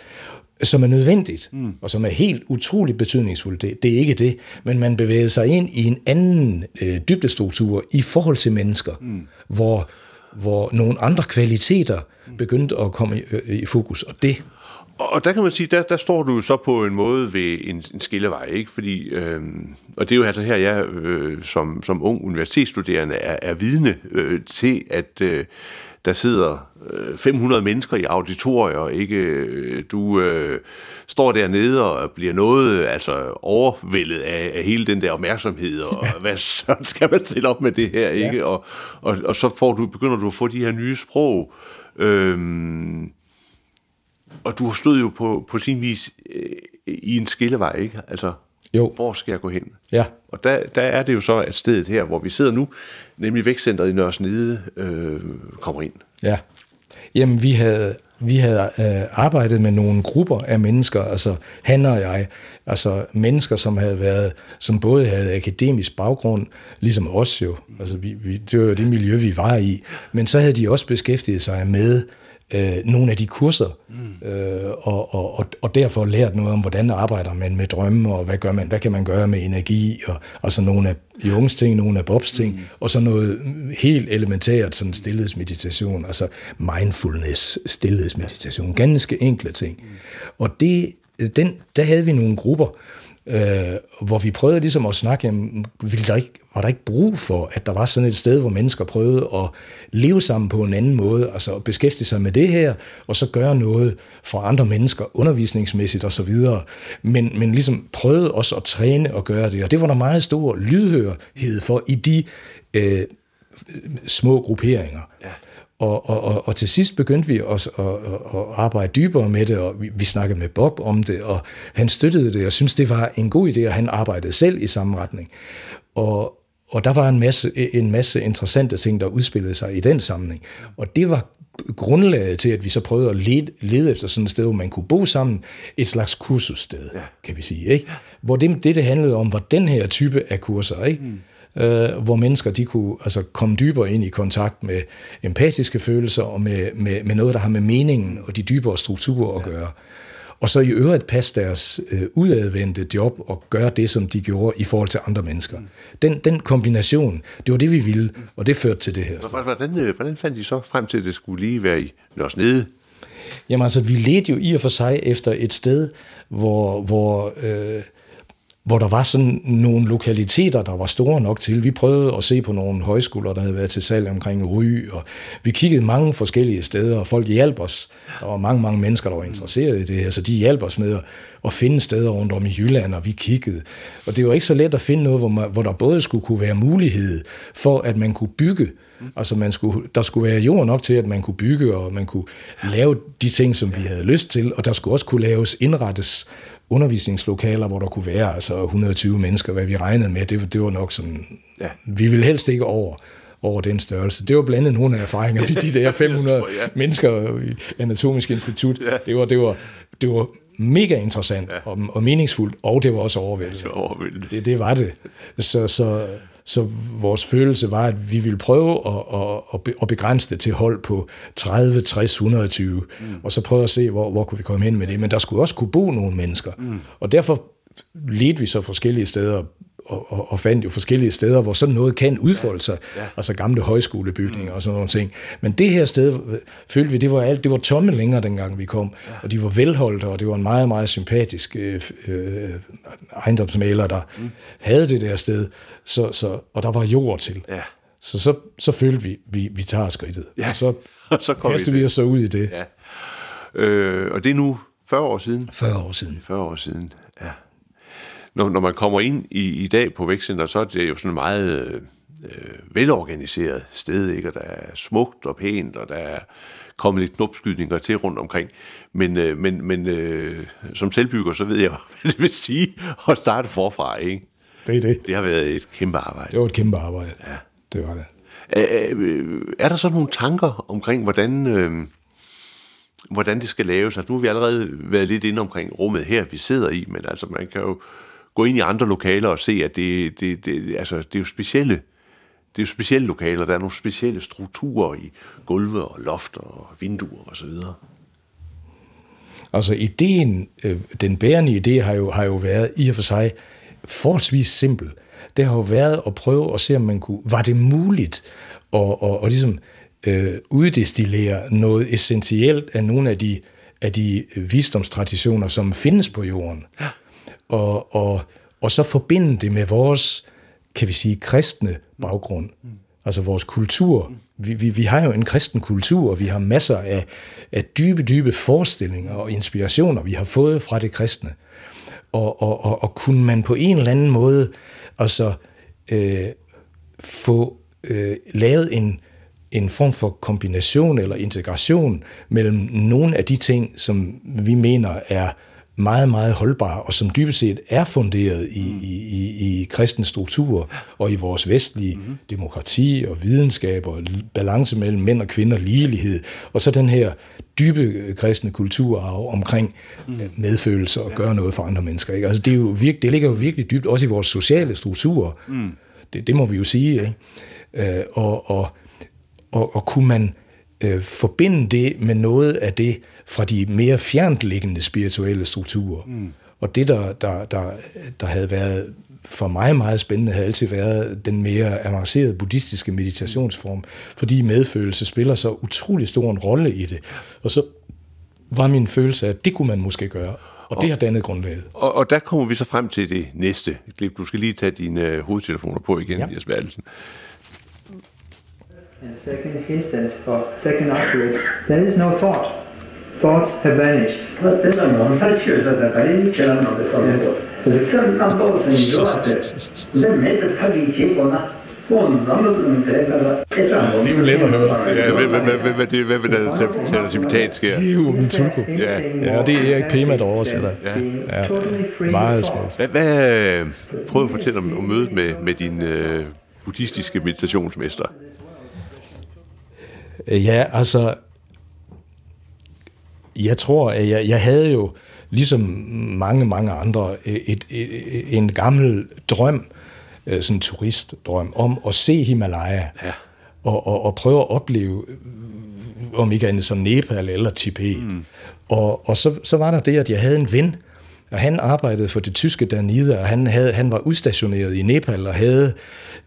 som er nødvendigt, mm. og som er helt utroligt betydningsfuldt. Det, det er ikke det, men man bevæger sig ind i en anden øh, dybdestruktur i forhold til mennesker, mm. hvor, hvor nogle andre kvaliteter begyndte at komme i, øh, i fokus, og det og der kan man sige, der, der står du så på en måde ved en, en skillevej, ikke? Fordi, øh, og det er jo altså her, jeg øh, som, som ung universitetsstuderende er, er vidne øh, til, at øh, der sidder 500 mennesker i auditorier, ikke? Øh, Du øh, står dernede og bliver noget altså, overvældet af, af hele den der opmærksomhed, og *laughs* ja. hvad så skal man stille op med det her, ikke? Ja. Og, og, og så får du, begynder du at få de her nye sprog, øhm, og du stod jo på, på sin vis øh, i en skillevej, ikke? Altså, Jo. hvor skal jeg gå hen? Ja. Og der, der er det jo så, at stedet her, hvor vi sidder nu, nemlig vækstcentret i Nørresnede, øh, kommer ind. Ja. Jamen, vi havde, vi havde øh, arbejdet med nogle grupper af mennesker, altså han og jeg, altså mennesker, som havde været, som både havde akademisk baggrund, ligesom os jo, altså vi, vi, det var jo det miljø, vi var i, men så havde de også beskæftiget sig med øh, nogle af de kurser, mm. øh, og, og, og, og derfor lært noget om, hvordan arbejder man med drømme, og hvad, gør man, hvad kan man gøre med energi, og, og så nogle af Jungs ting, nogle af Bobs ting, mm. og så noget helt elementært, sådan stillhedsmeditation, altså mindfulness, stillhedsmeditation, ganske enkle ting. Mm. Og det, den, der havde vi nogle grupper, øh, hvor vi prøvede ligesom at snakke, jamen, ville der ikke, var der ikke brug for, at der var sådan et sted, hvor mennesker prøvede at leve sammen på en anden måde, altså at beskæftige sig med det her, og så gøre noget for andre mennesker, undervisningsmæssigt og så videre, men, men ligesom prøvede også at træne og gøre det, og det var der meget stor lydhørhed for i de øh, små grupperinger. Ja. Og, og, og, og til sidst begyndte vi også at, at, at arbejde dybere med det, og vi, vi snakkede med Bob om det, og han støttede det, og synes det var en god idé, og han arbejdede selv i samme retning. Og, og der var en masse, en masse interessante ting, der udspillede sig i den sammenhæng. Og det var grundlaget til, at vi så prøvede at lede, lede efter sådan et sted, hvor man kunne bo sammen, et slags kursussted, ja. kan vi sige. Ikke? Hvor det, det, det handlede om, var den her type af kurser, ikke? Mm øh, hvor mennesker de kunne altså, komme dybere ind i kontakt med empatiske følelser og med, med, med noget, der har med meningen og de dybere strukturer at gøre. Og så i øvrigt passe deres øh, udadvendte job og gøre det, som de gjorde i forhold til andre mennesker. Den, den kombination, det var det, vi ville, og det førte til det her. Hvordan, øh, hvordan fandt de så frem til, at det skulle lige være i Nørresnede? Jamen altså, vi ledte jo i og for sig efter et sted, hvor, hvor øh, hvor der var sådan nogle lokaliteter, der var store nok til. Vi prøvede at se på nogle højskoler, der havde været til salg omkring Ry, og vi kiggede mange forskellige steder, og folk hjalp os. Der var mange, mange mennesker, der var interesseret i det her, så de hjalp os med at, at finde steder rundt om i Jylland, og vi kiggede. Og det var ikke så let at finde noget, hvor, man, hvor der både skulle kunne være mulighed for, at man kunne bygge, Altså man skulle, der skulle være jord nok til, at man kunne bygge, og man kunne lave de ting, som vi havde lyst til, og der skulle også kunne laves, indrettes undervisningslokaler, hvor der kunne være altså 120 mennesker, hvad vi regnede med, det, det var nok sådan, ja. vi ville helst ikke over over den størrelse. Det var blandt andet nogle af erfaringerne de der *laughs* 500 tror, ja. mennesker i Anatomisk Institut. Ja. Det, var, det, var, det var mega interessant ja. og, og meningsfuldt, og det var også overvældende. Det var, overvældende. Det, det var det. Så, så, så vores følelse var, at vi ville prøve at, at, at begrænse det til hold på 30, 60, 120, mm. og så prøve at se, hvor, hvor kunne vi komme hen med det. Men der skulle også kunne bo nogle mennesker. Mm. Og derfor ledte vi så forskellige steder og, og, og fandt jo forskellige steder, hvor sådan noget kan udfolde sig, ja. Ja. altså gamle højskolebygninger mm. og sådan nogle ting. Men det her sted, følte vi, det var alt, det var tomme længere, dengang vi kom, ja. og de var velholdte, og det var en meget, meget sympatisk øh, øh, ejendomsmaler, der mm. havde det der sted, så, så, og der var jord til. Ja. Så, så, så følte vi, vi, vi tager skridtet, ja. og så, *laughs* så kastede vi, vi os så ud i det. Ja. Øh, og det er nu 40 år siden? 40 år siden. 40 år siden, ja når, når man kommer ind i, i dag på Vækstcenter, så er det jo sådan et meget øh, velorganiseret sted, ikke? og der er smukt og pænt, og der er kommet lidt knopskydninger til rundt omkring. Men, øh, men, men øh, som selvbygger, så ved jeg, *laughs* hvad det vil sige at starte forfra. Ikke? Det er det. Det har været et kæmpe arbejde. Det var et kæmpe arbejde. Ja. Det var det. Er, er der så nogle tanker omkring, hvordan... Øh, hvordan det skal laves. Altså, nu har vi allerede været lidt inde omkring rummet her, vi sidder i, men altså, man kan jo gå ind i andre lokaler og se, at det, det, det, altså, det er jo specielle det er jo specielle lokaler, der er nogle specielle strukturer i gulve og loft og vinduer og så videre. Altså ideen, øh, den bærende idé har jo, har jo været i og for sig forholdsvis simpel. Det har jo været at prøve at se, om man kunne, var det muligt at, at, at ligesom, øh, uddestillere noget essentielt af nogle af de, af de visdomstraditioner, som findes på jorden. Ja og, og, og så forbinde det med vores, kan vi sige, kristne baggrund. Mm. Altså vores kultur, vi, vi, vi har jo en kristen kultur, og vi har masser af, af dybe, dybe forestillinger og inspirationer, vi har fået fra det kristne. Og, og, og, og kunne man på en eller anden måde altså, øh, få øh, lavet en, en form for kombination eller integration mellem nogle af de ting, som vi mener er meget, meget holdbare, og som dybest set er funderet i, mm. i, i, i kristne strukturer og i vores vestlige mm. demokrati og videnskab og balance mellem mænd og kvinder, ligelighed, og så den her dybe øh, kristne kulturarv omkring mm. medfølelse og gøre noget for andre mennesker. Ikke? Altså det, er jo virke, det ligger jo virkelig dybt også i vores sociale strukturer. Mm. Det, det må vi jo sige. Ikke? Øh, og, og, og, og kunne man øh, forbinde det med noget af det fra de mere fjerntliggende spirituelle strukturer. Mm. Og det, der, der, der, der havde været for mig meget spændende, havde altid været den mere avancerede buddhistiske meditationsform, fordi medfølelse spiller så utrolig stor en rolle i det. Og så var min følelse, at det kunne man måske gøre. Og, og det har dannet grundlaget. Og, og der kommer vi så frem til det næste klip. Du skal lige tage dine uh, hovedtelefoner på igen, ja. Jes Bertelsen. In the second instant or second afterwards, there is no thought thoughts have vanished. Det er jo let at høre. Hvad det hvad der taler tibetansk her? Jiumen Tulku. Ja, ja, det er Erik Pema, der oversætter. Ja. ja. Meget smukt. Hvad, hvad øh, prøv at fortælle om, om mødet med, med din øh, buddhistiske meditationsmester? Ja, altså, jeg tror, at jeg, jeg havde jo, ligesom mange, mange andre, et, et, et, en gammel drøm, øh, sådan en turistdrøm, om at se Himalaya. Ja. Og, og, og prøve at opleve, om ikke andet som Nepal eller Tibet. Mm. Og, og så, så var der det, at jeg havde en ven, og han arbejdede for det tyske dernede, og han, havde, han var udstationeret i Nepal og havde,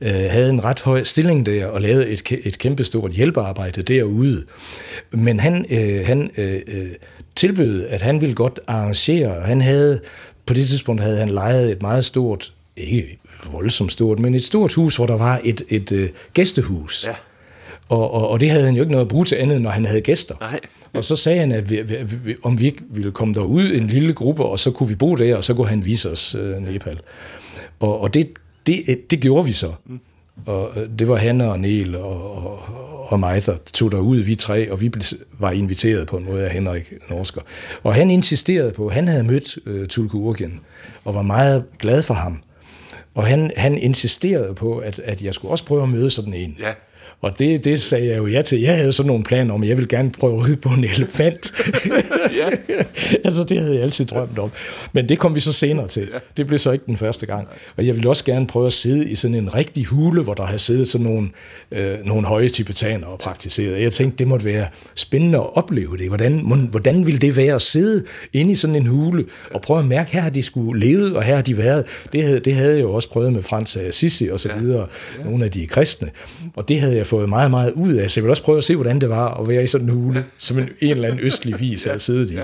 øh, havde en ret høj stilling der og lavede et, et kæmpestort hjælpearbejde derude. Men han, øh, han øh, øh, tilbød, at han ville godt arrangere, han havde, på det tidspunkt havde han lejet et meget stort, ikke voldsomt stort, men et stort hus, hvor der var et, et øh, gæstehus. Ja. Og, og, og det havde han jo ikke noget at bruge til andet, når han havde gæster. Nej. Og så sagde han, at vi, vi, om vi ikke ville komme derud en lille gruppe, og så kunne vi bo der, og så kunne han vise os øh, Nepal. Og, og det, det, øh, det gjorde vi så. Mm. Og øh, det var han og Niel og, og, og mig, der tog derud, vi tre, og vi var inviteret på en måde af Henrik Norsker. Og han insisterede på, han havde mødt øh, Tulku Urgen, og var meget glad for ham. Og han, han insisterede på, at, at jeg skulle også prøve at møde sådan en. Ja. Og det, det sagde jeg jo ja til. Jeg havde sådan nogle planer om, at jeg ville gerne prøve at ride på en elefant. *laughs* altså, det havde jeg altid drømt om. Men det kom vi så senere til. Det blev så ikke den første gang. Og jeg ville også gerne prøve at sidde i sådan en rigtig hule, hvor der havde siddet sådan nogle, øh, nogle høje tibetanere og praktiseret. Jeg tænkte, det måtte være spændende at opleve det. Hvordan, hvordan ville det være at sidde inde i sådan en hule og prøve at mærke, her har de skulle levet, og her har de været. Det havde, det havde jeg jo også prøvet med Frans Assisi og så videre. Nogle af de kristne. Og det havde jeg fået meget, meget ud af. Så jeg vil også prøve at se, hvordan det var at være i sådan en hule, som en, en eller anden østlig vis at sidde i.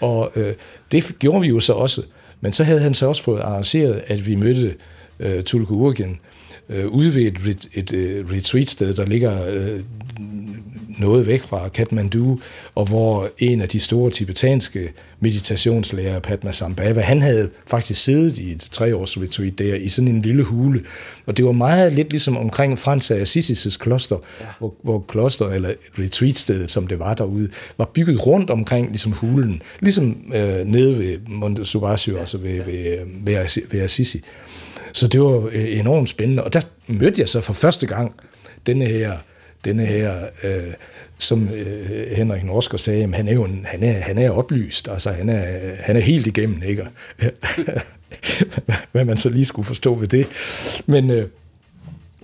Og øh, det gjorde vi jo så også. Men så havde han så også fået arrangeret, at vi mødte øh, Tulku Urgen øh, ude ved et, et, et, et retreat-sted, der ligger øh, noget væk fra Kathmandu, og hvor en af de store tibetanske meditationslærer, Padma Sambhava, han havde faktisk siddet i et treårs retreat der, i sådan en lille hule. Og det var meget lidt ligesom omkring Frans af Assisi' kloster, ja. hvor, hvor kloster, eller retreatstedet, som det var derude, var bygget rundt omkring ligesom hulen, ligesom øh, nede ved Monte Subasio, ja. altså ved, ved, ved, ved Assisi. Så det var øh, enormt spændende, og der mødte jeg så for første gang denne her denne her, øh, som øh, Henrik Norsker sagde, jamen, han er jo en, han er, han er oplyst, altså han er, han er helt igennem, ikke? *laughs* Hvad man så lige skulle forstå ved det. Men, øh,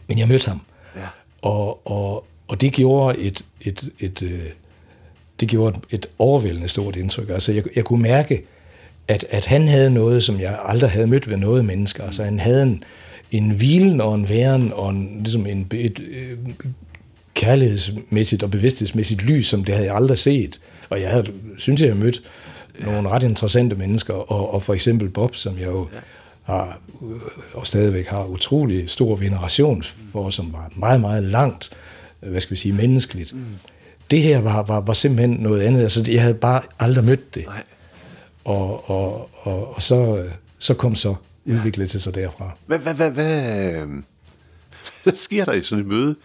men jeg mødte ham, ja. og, og, og det gjorde et, et, et, øh, det gjorde et, et overvældende stort indtryk. Altså jeg, jeg kunne mærke, at, at han havde noget, som jeg aldrig havde mødt ved noget menneske. Altså han havde en, en hvilen og en væren og en, ligesom en, et, et, øh, kærlighedsmæssigt og bevidsthedsmæssigt lys, som det havde jeg aldrig set. Og jeg havde, synes, jeg har mødt ja. nogle ret interessante mennesker, og, og for eksempel Bob, som jeg jo ja. har, øh, og stadigvæk har utrolig stor veneration for, som var meget, meget langt, øh, hvad skal vi sige, menneskeligt. Mm. Det her var, var, var simpelthen noget andet. Altså, jeg havde bare aldrig mødt det. Nej. Og, og, og, og så, så kom så udviklet til sig derfra. Hvad, hvad, hvad, hvad, øh, *laughs* hvad sker der i sådan et møde?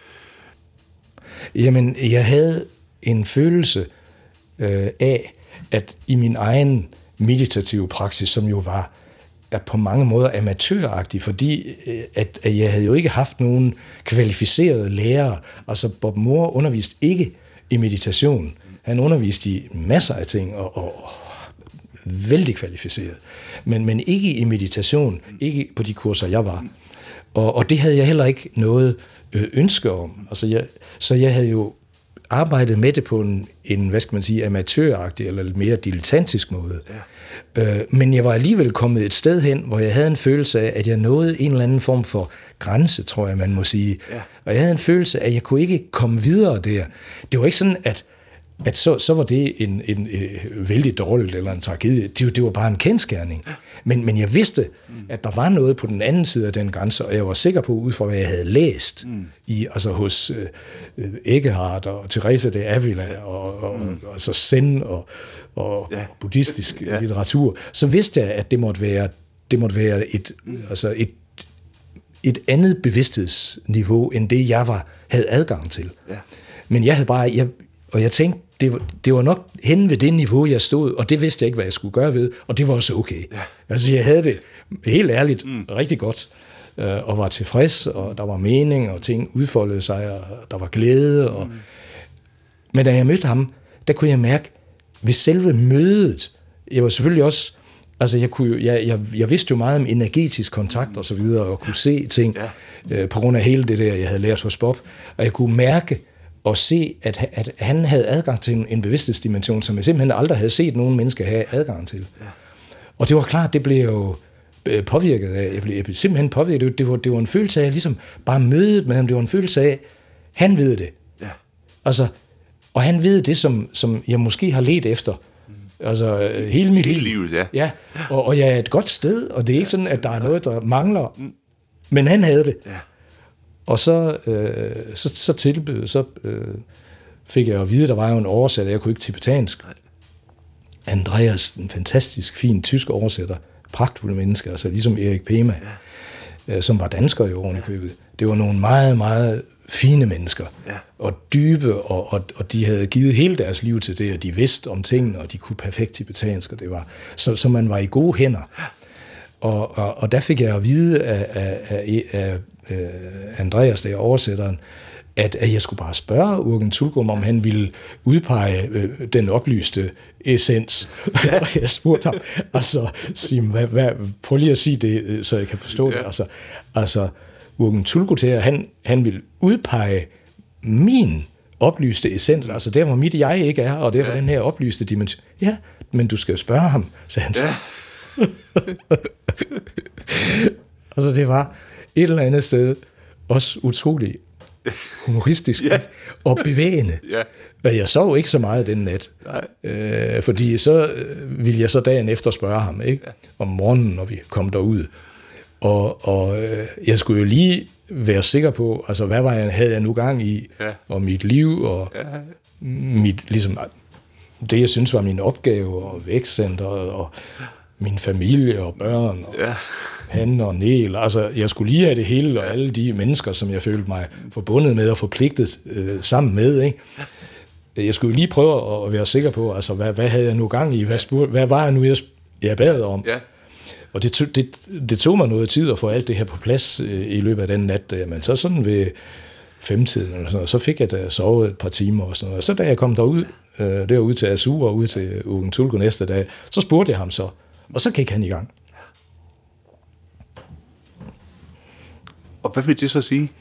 Jamen, jeg havde en følelse øh, af, at i min egen meditative praksis, som jo var er på mange måder amatøragtig, fordi øh, at, at jeg havde jo ikke haft nogen kvalificerede lærere. Altså Bob Moore underviste ikke i meditation. Han underviste i masser af ting, og, og vældig kvalificeret. Men, men ikke i meditation, ikke på de kurser, jeg var. Og, og det havde jeg heller ikke noget øh, ønske om. Altså jeg, så jeg havde jo arbejdet med det på en, en hvad skal man sige, amatøragtig eller lidt mere dilettantisk måde. Ja. Øh, men jeg var alligevel kommet et sted hen, hvor jeg havde en følelse af, at jeg nåede en eller anden form for grænse, tror jeg, man må sige. Ja. Og jeg havde en følelse af, at jeg kunne ikke komme videre der. Det var ikke sådan, at at så, så var det en, en, en øh, vældig dårligt eller en tragedie. Det, det var bare en kendskærning. Men, men jeg vidste, at der var noget på den anden side af den grænse, og jeg var sikker på, ud fra hvad jeg havde læst mm. i, altså hos øh, øh Eggehard og Teresa de Avila og, og, mm. og altså Zen og, og, ja. og buddhistisk ja. litteratur, så vidste jeg, at det måtte være, det måtte være et, mm. altså et, et andet bevidsthedsniveau, end det jeg var havde adgang til. Ja. Men jeg havde bare, jeg, og jeg tænkte, det, var, det var nok hen ved det niveau, jeg stod, og det vidste jeg ikke, hvad jeg skulle gøre ved, og det var også okay. Ja. Altså, jeg havde det helt ærligt mm. rigtig godt, øh, og var tilfreds, og der var mening, og ting udfoldede sig, og der var glæde. Og... Mm. Men da jeg mødte ham, der kunne jeg mærke, ved selve mødet, jeg var selvfølgelig også, altså jeg, kunne, jeg, jeg, jeg vidste jo meget om energetisk kontakt og så videre, og kunne se ting, ja. øh, på grund af hele det der, jeg havde lært hos Bob, og jeg kunne mærke, og se, at, at han havde adgang til en, en bevidsthedsdimension, som jeg simpelthen aldrig havde set nogen mennesker have adgang til. Ja. Og det var klart, det blev jo øh, påvirket af, jeg blev, jeg blev simpelthen påvirket, det var, det var en følelse af, ligesom bare mødet med ham, det var en følelse af, han ved det. Ja. Altså, og han ved det, som, som jeg måske har let efter, mm. Altså øh, hele mit hele liv. livet, ja. ja. Og, og jeg er et godt sted, og det er ikke sådan, at der er noget, der mangler. Mm. Men han havde det. Ja. Og så, øh, så, så tilbød, så øh, fik jeg at vide, at der var jo en oversætter, jeg kunne ikke tibetansk. Andreas, en fantastisk fin tysk oversætter, pragtfulde mennesker, altså ligesom Erik Pema, ja. øh, som var dansker i oven i købet. Det var nogle meget, meget fine mennesker, ja. og dybe, og, og, og de havde givet hele deres liv til det, og de vidste om tingene, og de kunne perfekt tibetansk, og det var, så, så man var i gode hænder. Og, og, og der fik jeg at vide af, af, af, af Andreas, der er oversætteren, at, at jeg skulle bare spørge Urgen Tulgum, om han ville udpege øh, den oplyste essens. Ja. *laughs* og jeg spurgte ham, altså, sig, hvad, hvad, prøv lige at sige det, øh, så jeg kan forstå ja. det. Altså, altså Urgen Tulgum, han, han vil udpege min oplyste essens, altså der, hvor mit jeg ikke er, og det er ja. den her oplyste dimension. Ja, men du skal jo spørge ham, sagde han så. Ja. *laughs* altså det var, et eller andet sted også utrolig humoristisk ja. og bevægende. *laughs* Ja. Men jeg sov ikke så meget den nat. Nej. Øh, fordi så øh, ville jeg så dagen efter spørge ham, ikke? Ja. om morgenen, når vi kom derud. Og, og øh, jeg skulle jo lige være sikker på, altså hvad var jeg, havde jeg nu gang i, ja. og mit liv, og ja. mit, ligesom, det jeg synes var min opgave, og vækstcenteret, og min familie og børn, og ja. han og Niel. Altså, jeg skulle lige have det hele, og alle de mennesker, som jeg følte mig forbundet med og forpligtet øh, sammen med. Ikke? Jeg skulle lige prøve at være sikker på, altså, hvad, hvad havde jeg nu gang i? Hvad, spurgte, hvad var jeg nu, jeg, jeg bad om? Ja. Og det, det, det tog mig noget tid at få alt det her på plads øh, i løbet af den nat. Men så sådan ved femtiden, eller sådan noget, så fik jeg da sovet et par timer og sådan noget. Og så da jeg kom derud, øh, derud til Azur og ud til Ugen Tulko næste dag, så spurgte jeg ham så, og så gik han i gang. Og hvad vil det så sige?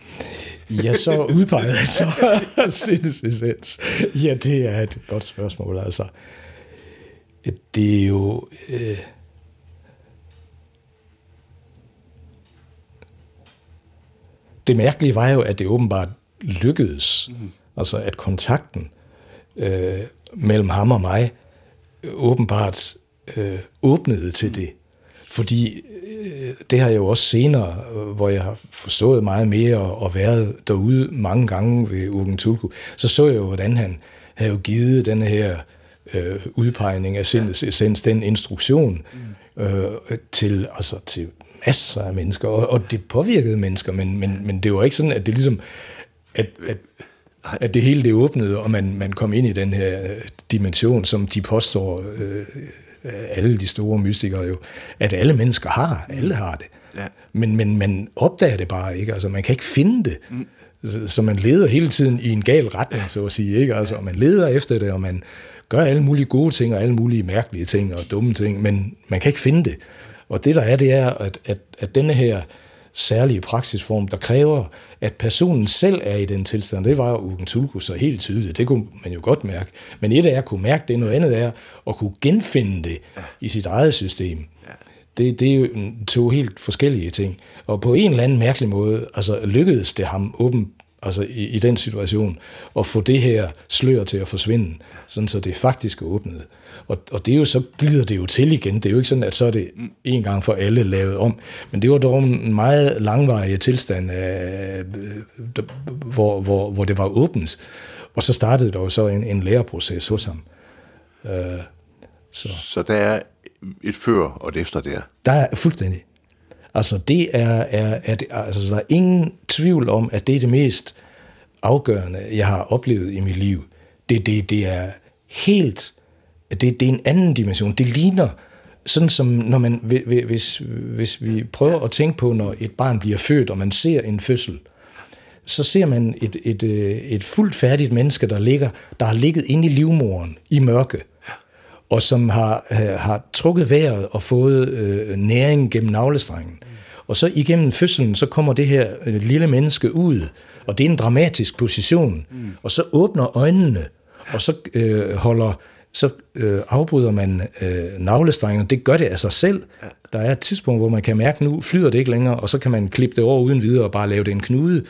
Ja, så *laughs* udpeget så *laughs* sindsessens. Ja, det er et godt spørgsmål, altså. Det er jo... Øh, det mærkelige var jo, at det åbenbart lykkedes. Mm. Altså, at kontakten øh, mellem ham og mig åbenbart øh, åbnede til det. Fordi det har jeg jo også senere, øh, hvor jeg har forstået meget mere og været derude mange gange ved Ugen Tulku, så så jeg jo, hvordan han havde jo givet den her øh, udpegning af sindets essens, den instruktion øh, til, altså, til masser af mennesker, og, og det påvirkede mennesker, men, men, men det var ikke sådan, at det ligesom, at, at, at det hele det åbnede, og man, man kom ind i den her øh, dimension, som de påstår, øh, alle de store mystikere jo, at alle mennesker har, alle har det. Ja. Men, men man opdager det bare ikke, altså man kan ikke finde det. Mm. Så, så man leder hele tiden i en gal retning, så at sige, ikke? Altså, og man leder efter det, og man gør alle mulige gode ting, og alle mulige mærkelige ting, og dumme ting, men man kan ikke finde det. Og det der er, det er, at, at, at denne her særlige praksisform, der kræver, at personen selv er i den tilstand, det var Ugen Tulku så helt tydeligt, det kunne man jo godt mærke. Men et er at kunne mærke det, noget andet er at kunne genfinde det ja. i sit eget system. Ja. Det, det er jo to helt forskellige ting. Og på en eller anden mærkelig måde, altså lykkedes det ham åben, altså i, i den situation, at få det her slør til at forsvinde, sådan så det faktisk åbnede. Og, og det er jo, så glider det jo til igen. Det er jo ikke sådan, at så er det en gang for alle lavet om. Men det var dog en meget langvarig tilstand, af, øh, hvor, hvor, hvor det var åbent. Og så startede der jo så en, en læreproces hos ham. Uh, så. så der er et før og et efter der? Der er fuldstændig. Altså, det er, er, er det, altså, der er ingen tvivl om, at det er det mest afgørende, jeg har oplevet i mit liv. Det, det, det er helt det, det er en anden dimension. Det ligner sådan som når man, hvis, hvis vi prøver at tænke på, når et barn bliver født, og man ser en fødsel, så ser man et, et, øh, et fuldt færdigt menneske, der ligger, der har ligget inde i livmoren i mørke, og som har, øh, har trukket vejret og fået øh, næring gennem navlestrengen. Og så igennem fødslen, så kommer det her øh, lille menneske ud, og det er en dramatisk position. Og så åbner øjnene, og så øh, holder så øh, afbryder man øh, navlestrengen. Det gør det af sig selv. Ja. Der er et tidspunkt, hvor man kan mærke, nu flyder det ikke længere, og så kan man klippe det over uden videre og bare lave det en knude.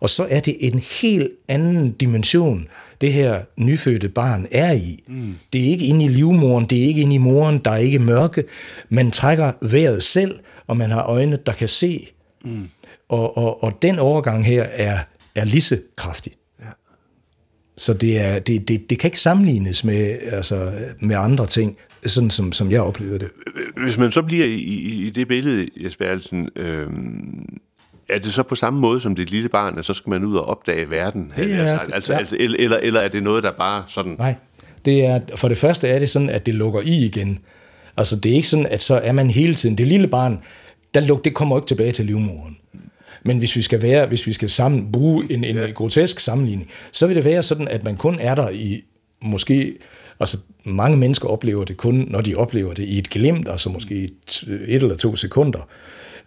Og så er det en helt anden dimension, det her nyfødte barn er i. Mm. Det er ikke inde i livmoren, det er ikke inde i moren, der er ikke mørke. Man trækker vejret selv, og man har øjne, der kan se. Mm. Og, og, og den overgang her er, er lige så kraftig. Så det, er, det, det, det kan ikke sammenlignes med, altså, med andre ting, sådan som, som jeg oplever det. Hvis man så bliver i, i det billede, Jesper Alsen, øh, er det så på samme måde som det lille barn, at så skal man ud og opdage verden? Det er, altså, altså, ja. altså, eller, eller er det noget, der bare sådan... Nej, det er, for det første er det sådan, at det lukker i igen. Altså det er ikke sådan, at så er man hele tiden... Det lille barn, der luk, det kommer ikke tilbage til livmoren. Men hvis vi skal være, hvis vi skal sammen, bruge en, en ja. grotesk sammenligning, så vil det være sådan, at man kun er der i måske Altså, mange mennesker oplever det kun, når de oplever det i et glimt, altså måske et, et eller to sekunder.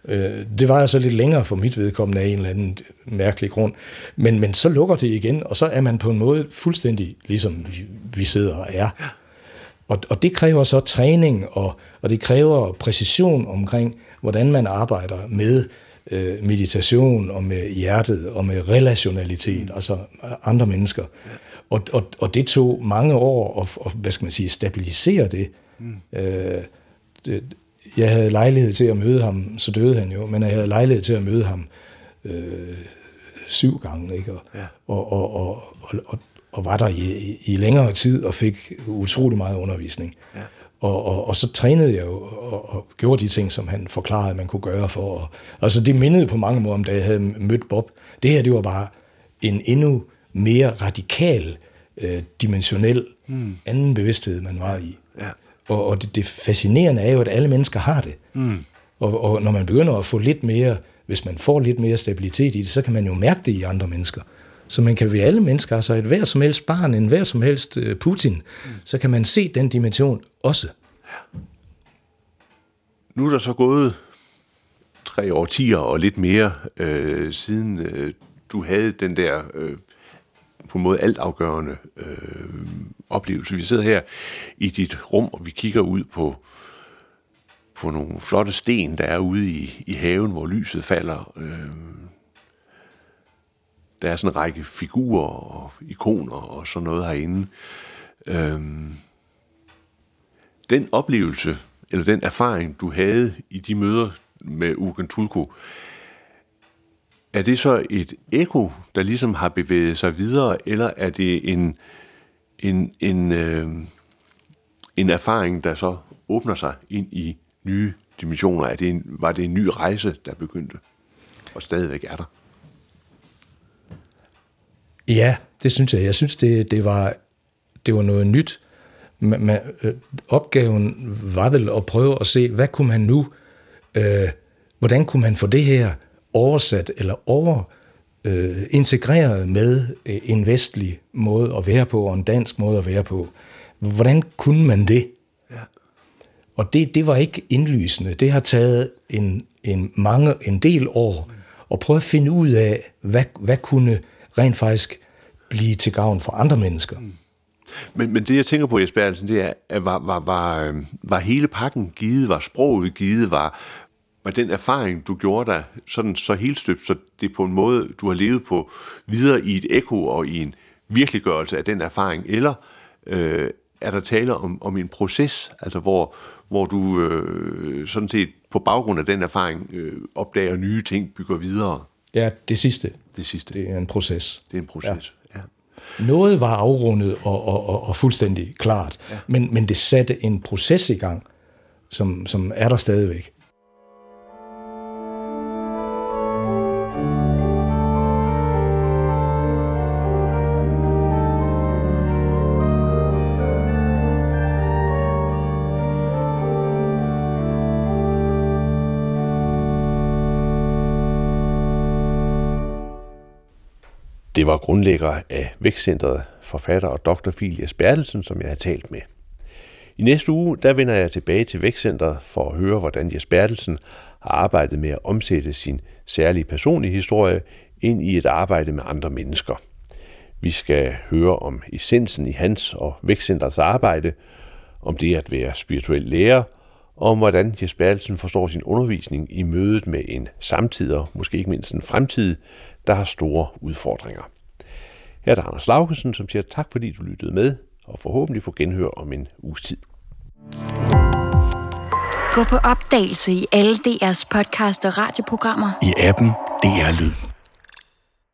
Øh, det var altså lidt længere for mit vedkommende af en eller anden mærkelig grund. Men, men så lukker det igen, og så er man på en måde fuldstændig ligesom vi, vi sidder og er. Og, og det kræver så træning, og, og det kræver præcision omkring, hvordan man arbejder med øh, meditation og med hjertet og med relationalitet, mm. altså andre mennesker. Ja. Og, og, og det tog mange år at, og, hvad skal man sige, stabilisere det. Mm. Øh, det. Jeg havde lejlighed til at møde ham, så døde han jo, men jeg havde lejlighed til at møde ham øh, syv gange, ikke? Og, ja. og, og, og, og, og, og var der i, i, i længere tid og fik utrolig meget undervisning. Ja. Og, og, og så trænede jeg jo og, og gjorde de ting, som han forklarede, man kunne gøre for. Og, altså det mindede på mange måder om, da jeg havde mødt Bob. Det her, det var bare en endnu mere radikal, øh, dimensionel mm. anden bevidsthed, man var i. Ja. Og, og det, det fascinerende er jo, at alle mennesker har det. Mm. Og, og når man begynder at få lidt mere, hvis man får lidt mere stabilitet i det, så kan man jo mærke det i andre mennesker. Så man kan ved alle mennesker, altså et hver som helst barn, en hver som helst øh, Putin, mm. så kan man se den dimension også. Ja. Nu er der så gået tre årtier og lidt mere øh, siden øh, du havde den der øh, på en måde altafgørende øh, oplevelse. Vi sidder her i dit rum, og vi kigger ud på på nogle flotte sten, der er ude i, i haven, hvor lyset falder. Øh, der er sådan en række figurer og ikoner og sådan noget herinde. Øhm, den oplevelse, eller den erfaring, du havde i de møder, med Ugen Tulko, Er det så et eko, der ligesom har bevæget sig videre, eller er det en, en, en, øh, en erfaring, der så åbner sig ind i nye dimensioner? Er det en, var det en ny rejse, der begyndte, og stadigvæk er der? Ja, det synes jeg. Jeg synes, det, det, var, det var noget nyt. Men, men, øh, opgaven var vel at prøve at se, hvad kunne man nu, øh, hvordan kunne man få det her oversat eller over øh, integreret med øh, en vestlig måde at være på, og en dansk måde at være på. Hvordan kunne man det? Ja. Og det, det var ikke indlysende. Det har taget en, en, mange, en del år at prøve at finde ud af, hvad, hvad kunne rent faktisk blive til gavn for andre mennesker. Mm. Men, men det, jeg tænker på, Jesper Erlsen, det er, at var, var, var, øh, var hele pakken givet, var sproget givet, var, var den erfaring, du gjorde dig sådan så helt støbt, så det på en måde, du har levet på videre i et ekko og i en virkeliggørelse af den erfaring, eller øh, er der tale om, om en proces, altså hvor, hvor du øh, sådan set på baggrund af den erfaring øh, opdager nye ting, bygger videre? Ja, det sidste. Det sidste. Det er en proces. Det er en proces, ja. ja. Noget var afrundet og, og, og, og fuldstændig klart, ja. men, men det satte en proces i gang, som, som er der stadigvæk. Var grundlægger af Vækstcentret, forfatter og dr. Filias Bertelsen, som jeg har talt med. I næste uge, der vender jeg tilbage til Vækstcentret for at høre, hvordan Jes Bertelsen har arbejdet med at omsætte sin særlige personlige historie ind i et arbejde med andre mennesker. Vi skal høre om essensen i hans og Vækstcentrets arbejde, om det at være spirituel lærer, og om hvordan Jes Bertelsen forstår sin undervisning i mødet med en samtid og måske ikke mindst en fremtid, der har store udfordringer. Her er der Anders Laugesen, som siger tak, fordi du lyttede med, og forhåbentlig får genhør om en uges tid. Gå på opdagelse i alle DR's podcast og radioprogrammer. I appen DR Lyd.